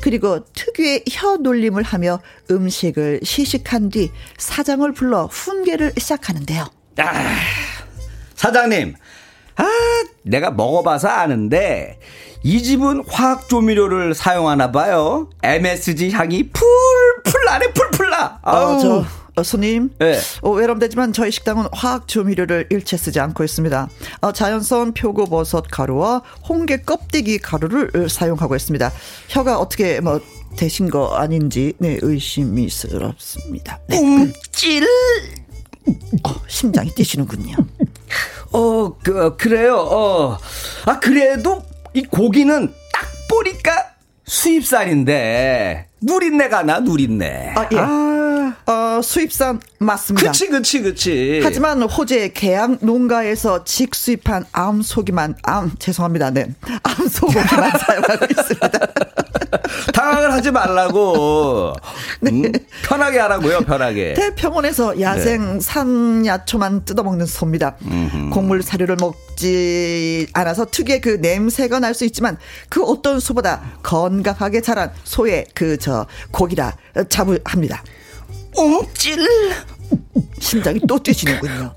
그리고 특유의 혀 놀림을 하며 음식을 시식한 뒤 사장을 불러 훈계를 시작하는데요. 아, 사장님, 아, 내가 먹어봐서 아는데 이 집은 화학 조미료를 사용하나 봐요. MSG 향이 풀풀 나네 풀풀 나. 아우. 어, 저 어, 손님, 네. 어, 외람되지만 저희 식당은 화학 조미료를 일체 쓰지 않고 있습니다. 어, 자연산 표고버섯 가루와 홍게 껍데기 가루를 사용하고 있습니다. 혀가 어떻게 뭐 되신 거 아닌지 네 의심이스럽습니다. 네. 움찔. 어, 심장이 뛰시는군요. 어, 그, 그래요. 어. 아, 그래도 이 고기는 딱 보니까 수입산인데, 누린내가 나, 누린내. 아, 예. 아. 어, 수입산 맞습니다. 그치, 그치, 그치. 하지만 호재 계양 농가에서 직수입한 암 소기만, 암, 죄송합니다. 네. 암 소고기만 *laughs* 사용하고 있습니다. *laughs* 당황을 하지 말라고. 네. 음, 편하게 하라고요, 편하게. 대평원에서 야생 네. 산야초만 뜯어먹는 소입니다. 음흠. 곡물 사료를 먹지 않아서 특유의 그 냄새가 날 수 있지만 그 어떤 소보다 건강하게 자란 소의 그 저 고기라 자부합니다. 웅찔 심장이 또 뛰시는군요.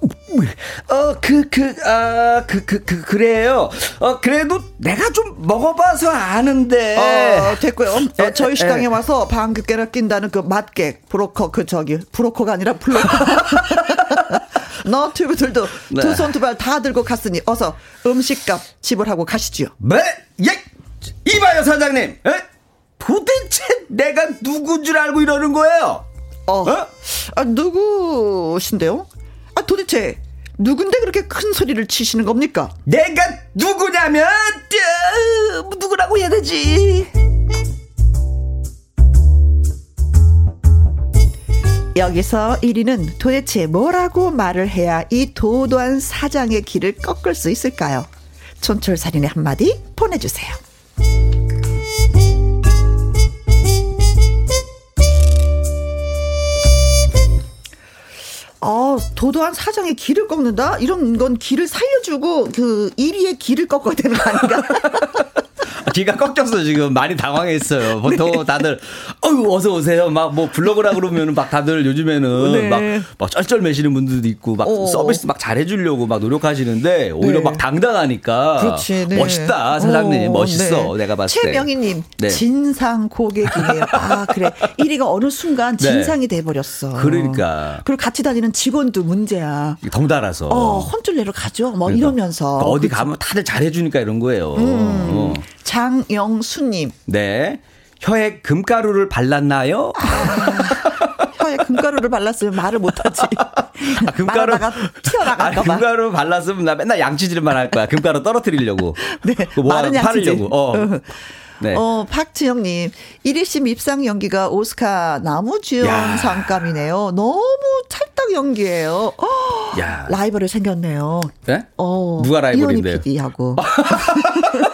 어, 그, 그, 아, 그, 그, 그, 그래요. 어, 그래도 내가 좀 먹어봐서 아는데. 어, 됐고요. 어, 저희 식당에 와서 방귀 깨나 낀다는 그 맛객, 브로커, 그 저기, 브로커가 아니라 블로커. *laughs* 너튜브들도 네. 두손 두 발 다 들고 갔으니 어서 음식값 지불하고 가시지요. 네? 예? 이봐요, 사장님. 에? 도대체 내가 누군 줄 알고 이러는 거예요? 어. 어? 아, 누구신데요? 아, 도대체 누군데 그렇게 큰 소리를 치시는 겁니까? 내가 누구냐면 어, 누구라고 해야 되지? 여기서 1위는 도대체 뭐라고 말을 해야 이 도도한 사장의 길을 꺾을 수 있을까요? 촌철살인의 한마디 보내주세요. 아, 도도한 사장의 길을 꺾는다? 이런 건 길을 살려주고 그 1위의 길을 꺾어야 되는 거 아닌가? *laughs* 귀가 꺾였어 지금 많이 당황했어요. *laughs* 보통 네. 다들 어유 어서 오세요. 막 뭐 블로그라 그러면은 막 다들 요즘에는 네. 막, 막 쩔쩔매시는 분들도 있고 막 어. 서비스 막 잘해주려고 막 노력하시는데 오히려 네. 막 당당하니까 그렇지, 네. 멋있다 사장님 어, 멋있어 네. 내가 봤을 때. 최명희님 네. 진상 고객이네요. *laughs* 아 그래 1위가 어느 순간 진상이 돼버렸어. 그러니까 그리고 같이 다니는 직원도 문제야. 덩달아서. 어 혼쭐 내러 가죠. 뭐 그러니까. 이러면서 그러니까 어디 그치? 가면 다들 잘해주니까 이런 거예요. 음. 어. 장영수님. 네. 혀에 금가루를 발랐나요? 아, 혀에 금가루를 발랐으면 말을 못하지. 아, 금가루 튀어나갈까 아, 금가루 발랐으면 나 맨날 양치질만 할 거야. 금가루 떨어뜨리려고. 네. 뭐 마른 양치질. 팔려고. 어. 네. 어, 박지영님, 1위씨 밉상 연기가 오스카 나무주연 상감이네요. 너무 찰떡 연기예요. 어, 야. 라이벌이 생겼네요. 네? 어, 누가 라이벌인데요? 이현희 PD하고. *laughs*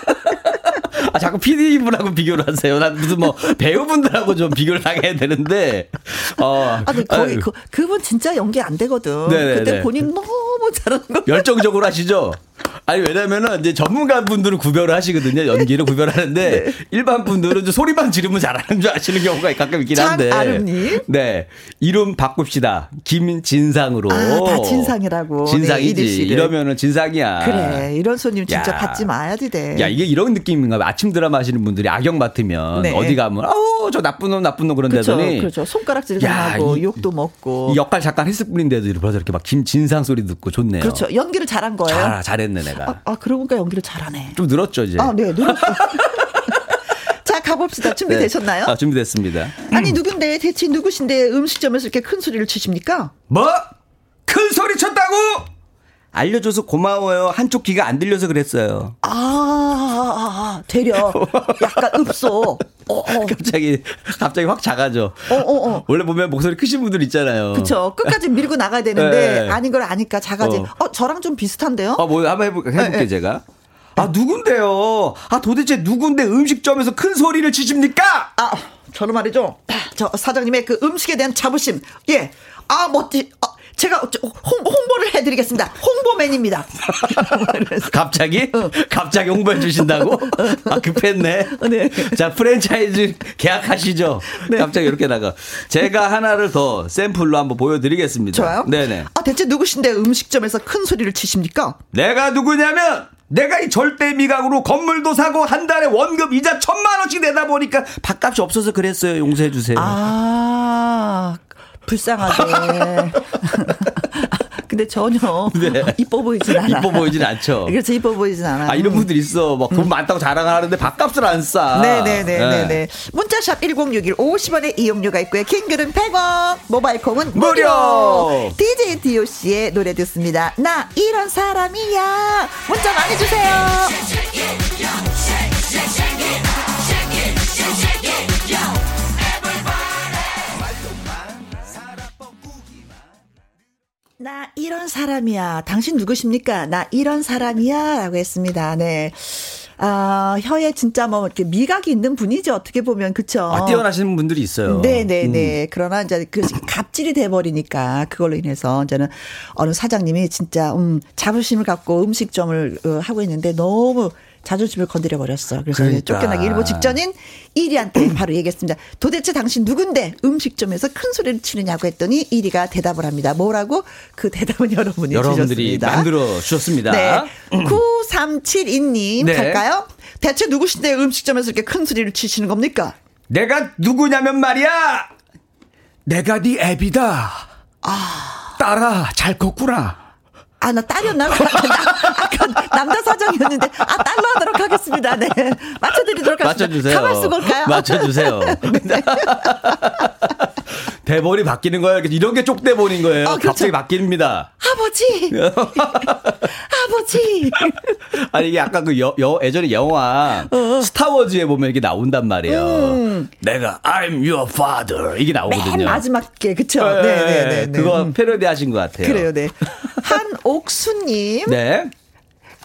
아, 자꾸 PD분하고 비교를 하세요. 난 무슨 뭐 배우분들하고 좀 비교를 하게 되는데. 어. 아, 거기 그, 그분 진짜 연기 안 되거든. 네네네. 그때 본인 너무 잘하는 거. 열정적으로 하시죠? 아니 왜냐면은 이제 전문가 분들은 구별을 하시거든요. 연기를 구별하는데 *laughs* 네. 일반 분들은 소리만 지르면 잘하는 줄 아시는 경우가 가끔 있긴 한데. 장아름님. 네. 이름 바꿉시다. 김진상으로. 아, 다 진상이라고. 네, 진상이지. 네, 이러면은 진상이야. 그래. 이런 손님 진짜 야. 받지 마야지 돼. 야 이게 이런 느낌인가 봐. 아침 드라 마 하시는 분들이 악역 맡으면 네. 어디 가면 아우 저 나쁜 놈 나쁜 놈 그런다더니. 그렇죠. 손가락질 당하고 욕도 먹고. 역할 잠깐 했을 뿐인데도 벌써 이렇게 막 김진상 소리 듣고 좋네요. 그렇죠. 연기를 잘한 거예요. 잘 잘했네 내가. 아, 아 그러고 보니까 연기를 잘하네. 좀 늘었죠 이제. 아, 네, 늘었어. *laughs* 자, 가봅시다. 준비되셨나요? 네. 아, 준비됐습니다. 아니, 누군데, 대체 누구신데 음식점에서 이렇게 큰 소리를 치십니까? 뭐? 큰 소리 쳤다고? 알려줘서 고마워요. 한쪽 귀가 안 들려서 그랬어요. 아, 아, 되려. *laughs* 약간 읍소. 어, 어. 갑자기, 갑자기 확 작아져. 어, 어, 어. 원래 보면 목소리 크신 분들 있잖아요. 그쵸. 끝까지 밀고 나가야 되는데, 네. 아닌 걸 아니까 작아지. 어. 어, 저랑 좀 비슷한데요? 어, 뭐, 한번 해볼게, 해볼게 네, 네. 제가. 아, 누군데요? 아, 도대체 누군데 음식점에서 큰 소리를 치십니까? 아, 저는 말이죠. 저 사장님의 그 음식에 대한 자부심. 예. 아, 멋지. 아, 제가 홍, 홍보를 해드리겠습니다. 홍보맨입니다. *laughs* 갑자기? 어. 갑자기 홍보해 주신다고? 아, 급했네. 네. 자, 프랜차이즈 계약하시죠? 네. 갑자기 이렇게 나가. 제가 하나를 더 샘플로 한번 보여드리겠습니다. 좋아요? 네네. 아, 대체 누구신데 음식점에서 큰 소리를 치십니까? 내가 누구냐면, 내가 이 절대 미각으로 건물도 사고 한 달에 원금 이자 천만 원씩 내다 보니까 밥값이 없어서 그랬어요. 용서해 주세요. 아, 불쌍하게. *laughs* 근데 전혀 네. 이뻐 보이진 않아. 이뻐 보이진 않죠. 그렇죠. 이뻐 보이진 않아. 아, 이런 분들 있어. 막돈 음. 많다고 자랑을 하는데 밥값을 안 싸. 네네네네네. 네. 문자샵 1061 50원의 이용료가 있고요. 킹글은 100원. 모바일 콩은 무료. 무료. DJ DOC의 노래 듣습니다. 나 이런 사람이야. 문자 많이 주세요. 나 이런 사람이야. 당신 누구십니까? 나 이런 사람이야. 라고 했습니다. 네. 아, 혀에 진짜 뭐 이렇게 미각이 있는 분이죠. 어떻게 보면 그쵸 아, 뛰어나시는 분들이 있어요. 네, 네, 네. 음. 그러나 이제 그 갑질이 돼 버리니까 그걸로 인해서 이제는 어느 사장님이 진짜 음, 자부심을 갖고 음식점을 어, 하고 있는데 너무 자존심을 건드려 버렸어. 그래서 그러니까. 쫓겨나기 일보 직전인 1위한테 *clears throat* 바로 얘기했습니다. 도대체 당신 누군데 음식점에서 큰 소리를 치느냐고 했더니 1위가 대답을 합니다. 뭐라고? 그 대답은 여러분이 여러분들이 주셨습니다. 만들어 주셨습니다. 네. 9372님 네. 갈까요? 대체 누구신데 음식점에서 이렇게 큰 소리를 치시는 겁니까? 내가 누구냐면 말이야. 내가 네 애비다. 아. 딸아, 잘 컸구나. 아, 나 딸이었나? *laughs* 아까 남자 사정이었는데, 아, 딸로 하도록 하겠습니다. 네. 맞춰드리도록 하겠습니다. 맞춰주세요. 가만 쓰고 올까요? *laughs* 맞춰주세요. *laughs* 네. 대본이 바뀌는 거예요. 이런 게 쪽대본인 거예요. 어, 그렇죠. 갑자기 바뀝니다. 아버지! 아버지! 아니, 이게 아까 그 여, 여, 예전에 영화, 어. 스타워즈에 보면 이게 나온단 말이에요. 음. 내가, I'm your father. 이게 나오거든요. 맨 마지막에, 그쵸? 네, 네, 네. 네, 네. 그거 음. 패러디 하신 것 같아요. 그래요, 네. 한 옥수님. 네.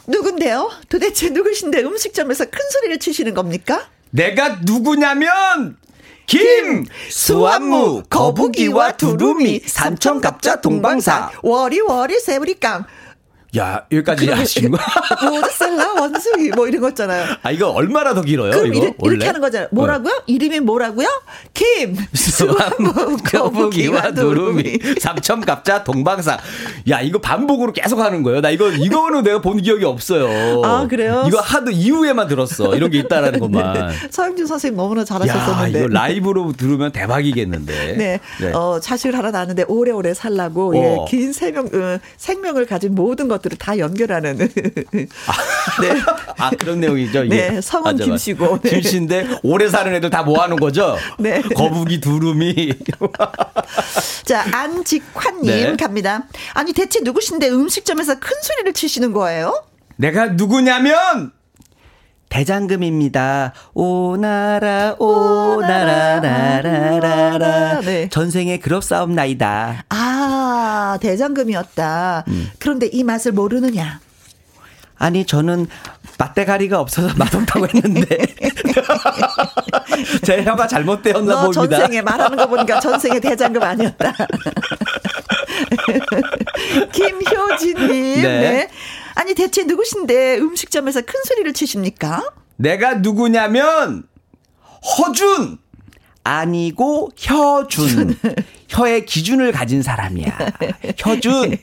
누군데요? 도대체 누구신데 음식점에서 큰 소리를 치시는 겁니까? 내가 누구냐면 김, 수완무, 거북이와 두루미, 삼천갑자, 동방사, 워리워리, 세브리깡, 야, 여기까지 하시는 거야? 모르셀라 원숭이 뭐 이런 거 있잖아요. 아, 이거 얼마나 더 길어요? 그럼 이거 이렇게, 이렇게 하는 거잖아요. 뭐라고요? 어. 이름이 뭐라고요? 김, *laughs* 수완무, *laughs* 거북이와 두루미, *laughs* 삼천갑자, 동방사. 야, 이거 반복으로 계속 하는 거예요. 나 이거, 이거는 내가 본 기억이 없어요. 아, 그래요? 이거 하도 이후에만 들었어. 이런 게 있다라는 것만. 네. 서영준 선생님 너무나 잘하셨었는데. 야, 이거 라이브로 들으면 대박이겠는데. 네. 네. 어, 자식을 하나 낳는데 오래오래 살라고, 예, 어. 예, 긴 생명, 어, 생명을 가진 모든 것 것들을 다 연결하는. 아, 네. 아, 그런 내용이죠. 이게. 네, 성은 맞아, 김씨고. 네. 김씨인데 오래 사는 애들 다 모아놓은 거죠. 네. 거북이 두루미. 자, 안직환님 네. 갑니다. 아니 대체 누구신데 음식점에서 큰 소리를 치시는 거예요? 내가 누구냐면 대장금입니다. 오나라 오나라 라라라라 네. 전생에 그럽 싸움나이다. 아 대장금이었다. 음. 그런데 이 맛을 모르느냐? 아니 저는 맛대가리가 없어서 맛없다고 했는데 *laughs* 제 혀가 잘못되었나 봅니다. 전생에 말하는 거 보니까 전생에 대장금 아니었다. *laughs* *laughs* 김효진님. 네. 네. 아니 대체 누구신데 음식점에서 큰 소리를 치십니까? 내가 누구냐면 허준 아니고 혀준. 혀의 기준을 가진 사람이야. *laughs* 혀준.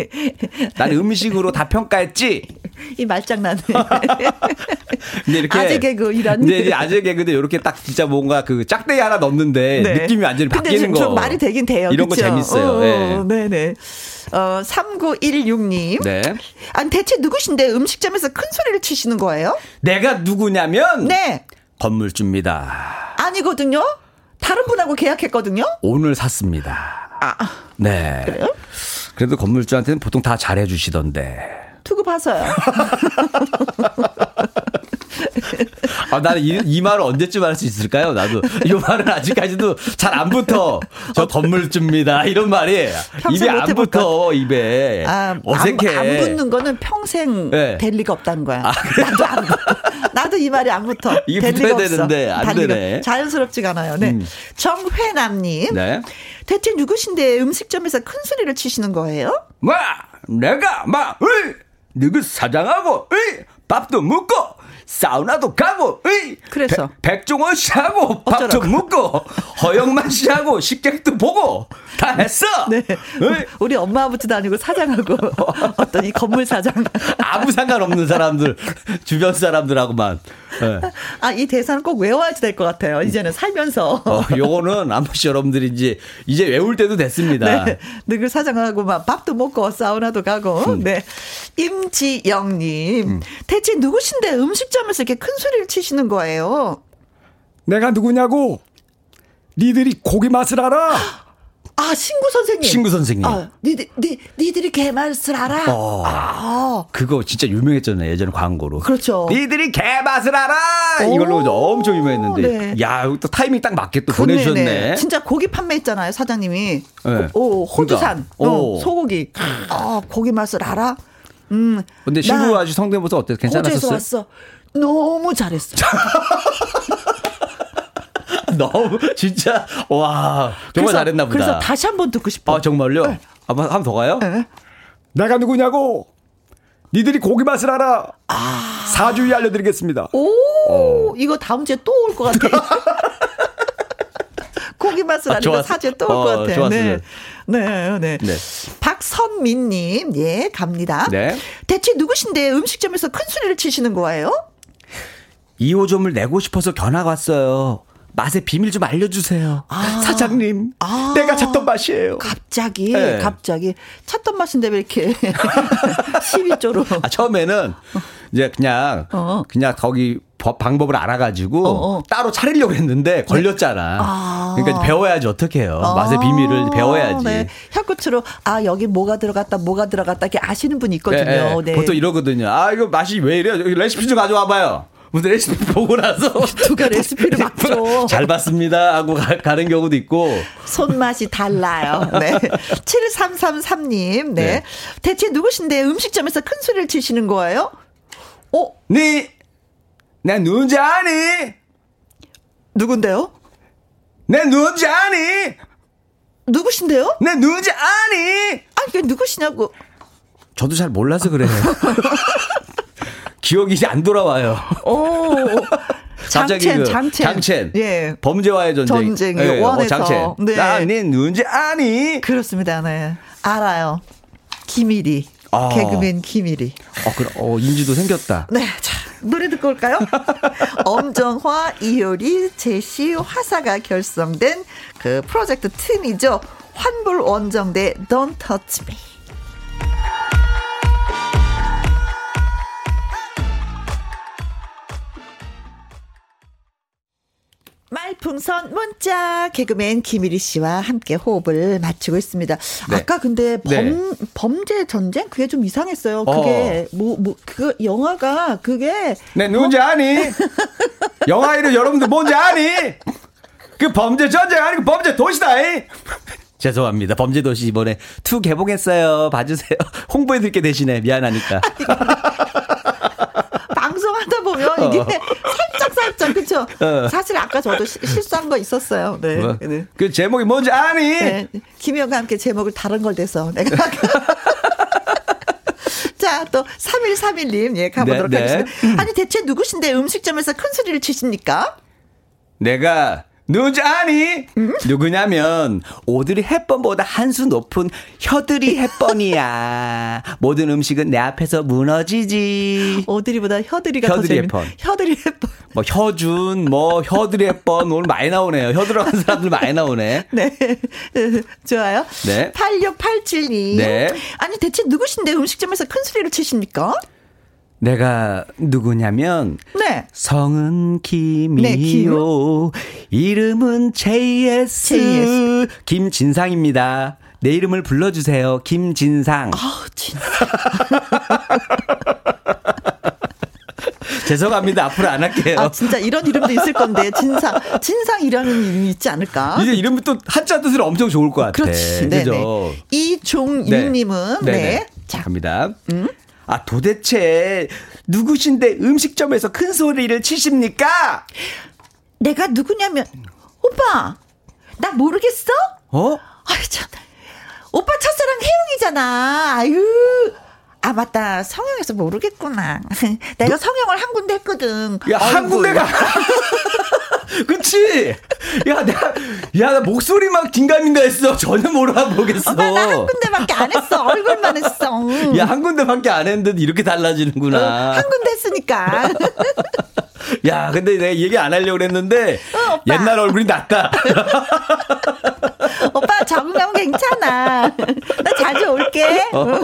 난 음식으로 다 평가했지. 이 말장난. *laughs* 근데 이렇게 아재 개그 이런. 근데 아재 개그도 이렇게 딱 진짜 뭔가 그 짝대기 하나 넣는데 네. 느낌이 완전히 바뀌는 거. 좀 말이 되긴 돼요. 이런 그쵸? 거 재밌어요. 어, 네. 네네. 어, 3916님. 네. 아니, 대체 누구신데 음식점에서 큰 소리를 치시는 거예요? 내가 누구냐면. 네. 건물주입니다. 아니거든요? 다른 분하고 계약했거든요? 오늘 샀습니다. 아. 네. 그래요? 그래도 건물주한테는 보통 다 잘해주시던데. 두고 봐서요. *laughs* 아, 나는 이, 이 말을 언제쯤 할 수 있을까요? 나도. 이 말은 아직까지도 잘 안 붙어. 저 건물주입니다. 이런 말이. 입에 안 붙어, 입에. 아, 어색해. 안, 안, 붙는 거는 평생 네. 될 리가 없다는 거야. 아, 나도 안 나도 이 말이 안 붙어. 이게 붙어야 되는데, 안 되네. 자연스럽지가 않아요. 네. 음. 정회남님. 네. 대체 누구신데 음식점에서 큰 소리를 치시는 거예요? 뭐, 내가, 막, 으이! 누구 사장하고, 으이! 밥도 먹고, 사우나도 가고, 으이! 그래서. 백, 종원 씨하고 밥도 먹고, 허영만 씨하고 식객도 보고, 다 했어! 네. 으이? 우리 엄마 아버지도 아니고 사장하고, *laughs* 어떤 이 건물 사장. 아무 상관없는 사람들, 주변 사람들하고만. 네. 아, 이 대사는 꼭 외워야지 될것 같아요. 이제는 살면서. 어, 요거는 한 번씩 여러분들이 이제, 이제 외울 때도 됐습니다. 네. 늘 사장하고 막 밥도 먹고, 사우나도 가고. 음. 네. 임지영님. 음. 대체 누구신데 음식점 에서 이렇게 큰 소리를 치시는 거예요? 내가 누구냐고? 니들이 고기 맛을 알아? 아, 신구 선생님. 신구 선생님. 아, 니들, 니, 니들이 개맛을 알아? 어, 아. 그거 진짜 유명했잖아요. 예전에 광고로. 그렇죠. 니들이 개맛을 알아! 이걸로 엄청 유명했는데. 네. 야, 또 타이밍 딱 맞게 또 그네, 보내주셨네. 네. 진짜 고기 판매했잖아요, 사장님이. 네. 오, 호주산. 그러니까. 어, 소고기. 아, 고기 맛을 알아? 음. 근데 신부 아주 성대모사 어때요? 괜찮았었어요? 호주에서 왔어. 너무 잘했어. *laughs* 너무 진짜 와 정말 그래서, 잘했나 보다. 그래서 다시 한 번 듣고 싶어. 아 정말요? 네. 한번 한 번 더 가요? 네. 내가 누구냐고? 니들이 고기 맛을 알아. 아. 사주에 알려드리겠습니다. 오, 어. 이거 다음 주에 또 올 것 같아. *laughs* 고기 맛을 아니까 사주에 또 올것 어, 같아. 좋았어요. 네. 네, 네. 네. 박선민님, 예, 갑니다. 네. 대체 누구신데 음식점에서 큰 소리를 치시는 거예요? 2호점을 내고 싶어서 견학 왔어요. 맛의 비밀 좀 알려주세요. 아. 사장님, 아. 내가 찾던 맛이에요. 갑자기, 네. 갑자기. 찾던 맛인데 왜 이렇게 *laughs* 12조로. 아, 처음에는 이제 그냥, 어. 그냥 거기 방법을 알아가지고 어, 어. 따로 차리려고 했는데 걸렸잖아. 아. 그러니까 배워야지 어떻게 해요. 아. 맛의 비밀을 배워야지. 네. 혀끝으로 아 여기 뭐가 들어갔다 뭐가 들어갔다 이렇게 아시는 분이 있거든요. 네, 네. 네. 보통 이러거든요. 아 이거 맛이 왜 이래요? 레시피 좀 가져와봐요. 무슨 레시피 *laughs* 보고 나서 *laughs* 누가 레시피를 *laughs* 맞죠? 잘 봤습니다 하고 가, 는 경우도 있고 손맛이 달라요. 네. 7333님. 네. 네. 대체 누구신데 음식점에서 큰 소리를 치시는 거예요? 어? 네. 내 누군지 아니? 누군데요? 내 누군지 아니? 누구신데요? 내 누군지 아니? 아니, 그 누구시냐고. 저도 잘 몰라서 그래요. 기억이 이제 안 돌아와요. 오. *laughs* 장첸, 그 장첸. 장첸. 예. 범죄와의 전쟁. 전쟁. 예. 원에서. 어, 장첸. 네. 나는 누군지 아니? 그렇습니다. 네. 알아요. 김일이. 아. 개그맨 김일이. 어, 그럼, 어, 인지도 생겼다. 네. 자, 노래 듣고 올까요? *laughs* 엄정화, 이효리, 제시, 화사가 결성된 그 프로젝트 팀이죠. 환불 원정대 Don't Touch Me. 말풍선 문자 개그맨 김일희 씨와 함께 호흡을 맞추고 있습니다. 네. 아까 근데 범 네. 범죄 전쟁 그게 좀 이상했어요. 그게 뭐뭐 뭐, 그 영화가 그게 네 누군지 뭐? 아니? *laughs* 영화 이름 여러분들 뭔지 아니? 그 범죄 전쟁 아니고 범죄 도시다. *laughs* 죄송합니다. 범죄 도시 이번에 투 개봉했어요. 봐주세요. *laughs* 홍보해드릴게 대신에 미안하니까. *laughs* 이게 어. 살짝 살짝 그쵸. 어. 사실 아까 저도 시, 실수한 거 있었어요. 네. 뭐, 네. 그 제목이 뭔지 아니? 네. 김영과 함께 제목을 다른 걸 대서 *laughs* 내가. *laughs* 자, 또 3131님 예 가보도록 네, 네. 하겠습니다. 아니 대체 누구신데 음식점에서 큰 소리를 치십니까? 내가 음? 누구냐면 오드리 햇번보다 한 수 높은 혀드리 햇번이야. *laughs* 모든 음식은 내 앞에서 무너지지. 오드리보다 혀드리가 혀드리 더 햇번. 혀드리 햇번. 뭐 혀준, 뭐 혀드리 햇번 오늘 많이 나오네요. 혀 들어간 사람들 많이 나오네. *laughs* 네. *laughs* 좋아요. 네. 8687님. 네. 아니 대체 누구신데 음식점에서 큰 소리를 치십니까? 내가 누구냐면 네. 성은 김이요. 네, 이름은 JS. JS. 김진상입니다. 내 이름을 불러주세요. 김진상. 아, 진상. *laughs* 죄송합니다. 앞으로 안 할게요. 아, 진짜 이런 이름도 있을 건데, 진상. 진상이라는 이름이 있지 않을까? 이제 이름이 또 한자 뜻으로 엄청 좋을 것 같아. 그렇지. 네. 이종윤님은, 네. 네. 네. 자, 갑니다. 음? 아, 도대체 누구신데 음식점에서 큰 소리를 치십니까? 내가 누구냐면, 오빠, 나 모르겠어? 어? 아유, 참. 오빠 첫사랑 혜영이잖아. 아유. 아 맞다 성형에서 모르겠구나. *laughs* 내가 성형을 한 군데 했거든. 야 한 군데가. *laughs* 그치? 야, 내가, 야, 나 목소리 막 긴가민가 했어. 전혀 몰라보겠어. 오빠, 나한 군데밖에 안 했어. 얼굴만 했어. *laughs* 야, 한 군데밖에 안 했는데 이렇게 달라지는구나. 어, 한 군데 했으니까. 야, 근데 내가 얘기 안 하려고 그랬는데, 어, 옛날 얼굴이 낫다. *laughs* 오빠 적응하면 괜찮아. *laughs* 나 자주 올게. 어,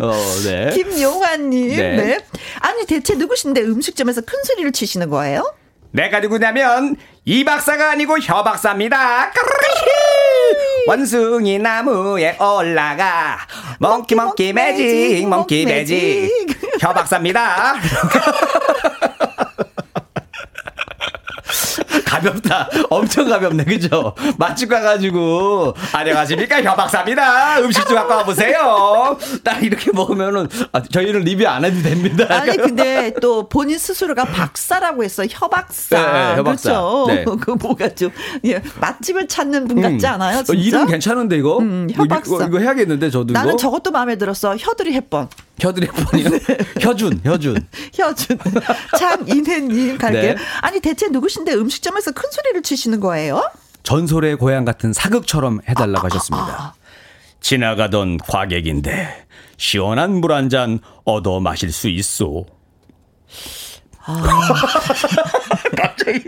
어 네. 김용환님. 네. 네. 아니 대체 누구신데 음식점에서 큰 소리를 치시는 거예요? 내가 누구냐면 이 박사가 아니고 혀 박사입니다. 원숭이 나무에 올라가 멍키 멍키 매직 멍키 매직 혀 박사입니다. *laughs* 가볍다. *laughs* 엄청 가볍네, 그죠? 맛집 가가지고, 안녕하십니까, 협박사입니다. 음식 좀 갖고 와보세요. 딱 이렇게 먹으면은, 아, 저희는 리뷰 안 해도 됩니다. 아니, 근데 또 본인 스스로가 박사라고 했어. 협박사. 네, 네, 협박사. 그렇죠. 네. *laughs* 그 뭐가 좀, 예, 맛집을 찾는 분 같지 음. 않아요? 진짜? 어, 이름 괜찮은데, 이거? 음, 협박사. 이거, 이거, 해야겠는데, 저도. 나는 이거? 저것도 마음에 들었어. 혀들이 햇번. 혀들이 햇번이요? *laughs* 네. 혀준, 혀준. 혀준. 참, 이내님 갈게요. 네. 아니, 대체 누구신데 음식점 에서 큰 소리를 치시는 거예요? 전설의 고향 같은 사극처럼 해달라고 아, 하셨습니다. 아, 아. 지나가던 과객인데 시원한 물 한 잔 얻어 마실 수 있어. 아. *laughs* 갑자기.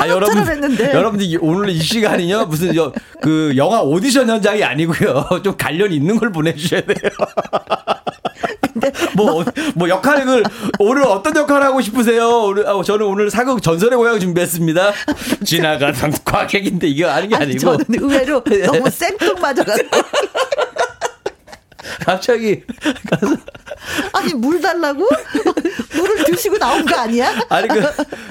아, *laughs* 여러분. 했는데. 여러분들, 오늘 이 시간이요. 무슨, 저, 그, 영화 오디션 현장이 아니고요. *laughs* 좀 관련 있는 걸 보내주셔야 돼요. 뭐, 뭐 역할을, 오늘 어떤 역할 하고 싶으세요? 오늘, 아, 저는 오늘 사극 전설의 고향 준비했습니다. 지나가던 *laughs* 과객인데 이게 아닌 게 아니, 아니고. 저는 의외로 너무 생뚱맞아가지고. *laughs* 갑자기 가서 아니 물 달라고 *laughs* 물을 드시고 나온 거 아니야? 아니 그,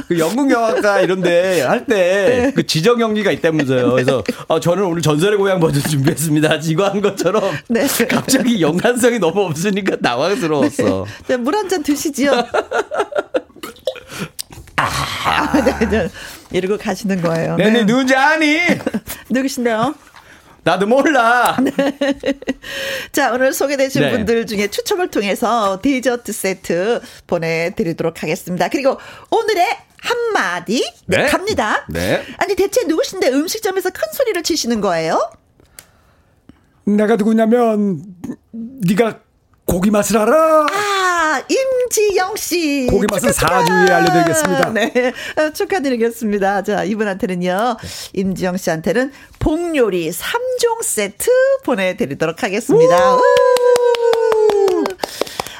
그 영국 영화과 이런데 할 때그 네. 지정 연기가 있다면서요. 그래서 어, 저는 오늘 전설의 고향 버전 준비했습니다. 이거 한 것처럼 네. 갑자기 연관성이 너무 없으니까 당황스러웠어. 네. 물 한 잔 드시지요. 아, 네, 네. 이러고 가시는 거예요. 네네 네. 누군지 아니? *laughs* 누구신데요? 나도 몰라. 네. *laughs* 자, 오늘 소개되신 네. 분들 중에 추첨을 통해서 디저트 세트 보내드리도록 하겠습니다. 그리고 오늘의 한마디 네, 네. 갑니다. 네. 아니 대체 누구신데 음식점에서 큰 소리를 치시는 거예요? 내가 누구냐면 네가 고기 맛을 알아? 아, 임지영 씨. 고기 맛은 사주에 알려드리겠습니다. 네. 어, 축하드리겠습니다. 자, 이분한테는요, 임지영 씨한테는 복요리 3종 세트 보내드리도록 하겠습니다.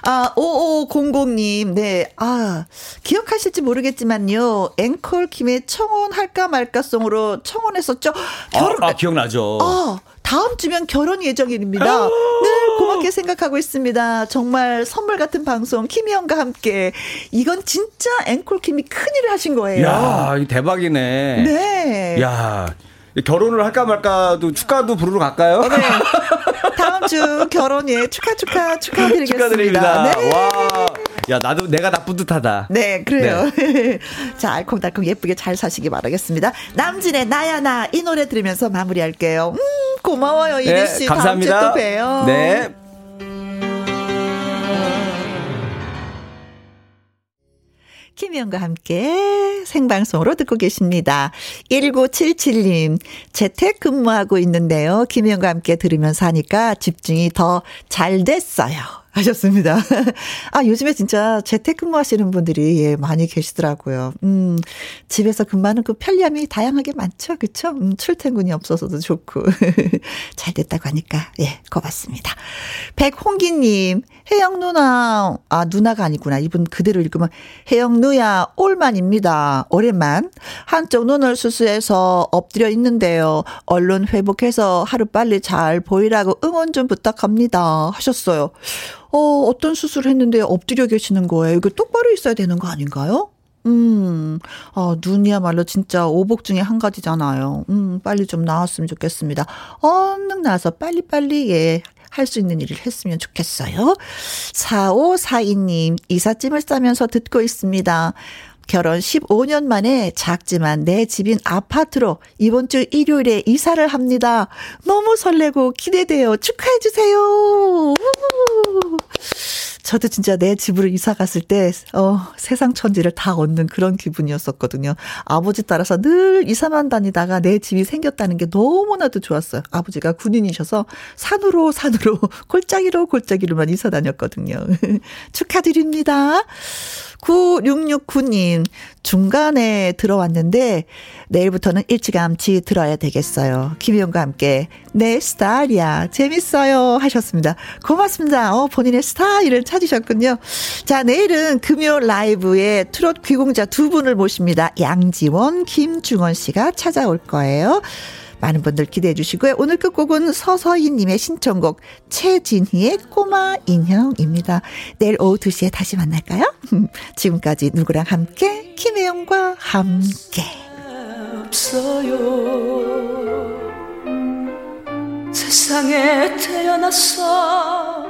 아, 5500님, 네. 아, 기억하실지 모르겠지만요. 앵콜 김의 청혼 할까 말까 송으로 청혼했었죠. 결혼. 아, 아 기억나죠. 아, 다음 주면 결혼 예정일입니다. 늘 고맙게 생각하고 있습니다. 정말 선물 같은 방송 김희영과 함께 이건 진짜 앵콜 김이 큰일을 하신 거예요. 야, 대박이네. 네. 야. 결혼을 할까 말까도 축가도 부르러 갈까요? 네. *laughs* 다음 주 결혼 예 축하 축하 축하드리겠습니다. 축하드립니다. 네. 와. 야 나도 내가 나쁜 듯하다. 네 그래요. 네. *laughs* 자 알콩달콩 예쁘게 잘 사시기 바라겠습니다. 남진의 나야 나 이 노래 들으면서 마무리할게요. 음 고마워요 이리 네, 씨. 감사합니다. 다음 주에 또 봬요. 네. 김희영과 함께 생방송으로 듣고 계십니다. 1977님, 재택 근무하고 있는데요. 김희영과 함께 들으면서 하니까 집중이 더 잘 됐어요. 하셨습니다. *laughs* 아, 요즘에 진짜 재택근무 하시는 분들이 예, 많이 계시더라고요. 음, 집에서 근무하는 그 편리함이 다양하게 많죠. 그쵸? 음, 출퇴근이 없어서도 좋고. *laughs* 잘 됐다고 하니까, 예, 고맙습니다. 백홍기님, 혜영 누나, 아, 누나가 아니구나. 이분 그대로 읽으면, 혜영 누야, 올만입니다. 오랜만. 한쪽 눈을 수술해서 엎드려 있는데요. 얼른 회복해서 하루 빨리 잘 보이라고 응원 좀 부탁합니다. 하셨어요. 어, 어떤 수술을 했는데 엎드려 계시는 거예요. 이거 똑바로 있어야 되는 거 아닌가요? 음, 아, 눈이야말로 진짜 오복 중에 한 가지잖아요. 음, 빨리 좀 나왔으면 좋겠습니다. 얼른 나와서 빨리빨리, 예, 할수 있는 일을 했으면 좋겠어요. 4542님, 이삿짐을 싸면서 듣고 있습니다. 결혼 15년 만에 작지만 내 집인 아파트로 이번 주 일요일에 이사를 합니다. 너무 설레고 기대돼요. 축하해 주세요. 저도 진짜 내 집으로 이사 갔을 때, 어, 세상 천지를 다 얻는 그런 기분이었었거든요. 아버지 따라서 늘 이사만 다니다가 내 집이 생겼다는 게 너무나도 좋았어요. 아버지가 군인이셔서 산으로 산으로 *laughs* 골짜기로 골짜기로만 이사 다녔거든요. *laughs* 축하드립니다. 9669님, 중간에 들어왔는데, 내일부터는 일찌감치 들어야 되겠어요. 김희영과 함께, 내 스타일이야. 재밌어요. 하셨습니다. 고맙습니다. 어, 본인의 스타일을 찾으셨군요. 자, 내일은 금요 라이브에 트롯 귀공자 두 분을 모십니다. 양지원, 김중원 씨가 찾아올 거예요. 많은 분들 기대해 주시고요. 오늘 끝곡은 서서희님의 신청곡 최진희의 꼬마 인형입니다. 내일 오후 2시에 다시 만날까요? *laughs* 지금까지 누구랑 함께 김혜영과 함께. 없어요 세상에 태어났어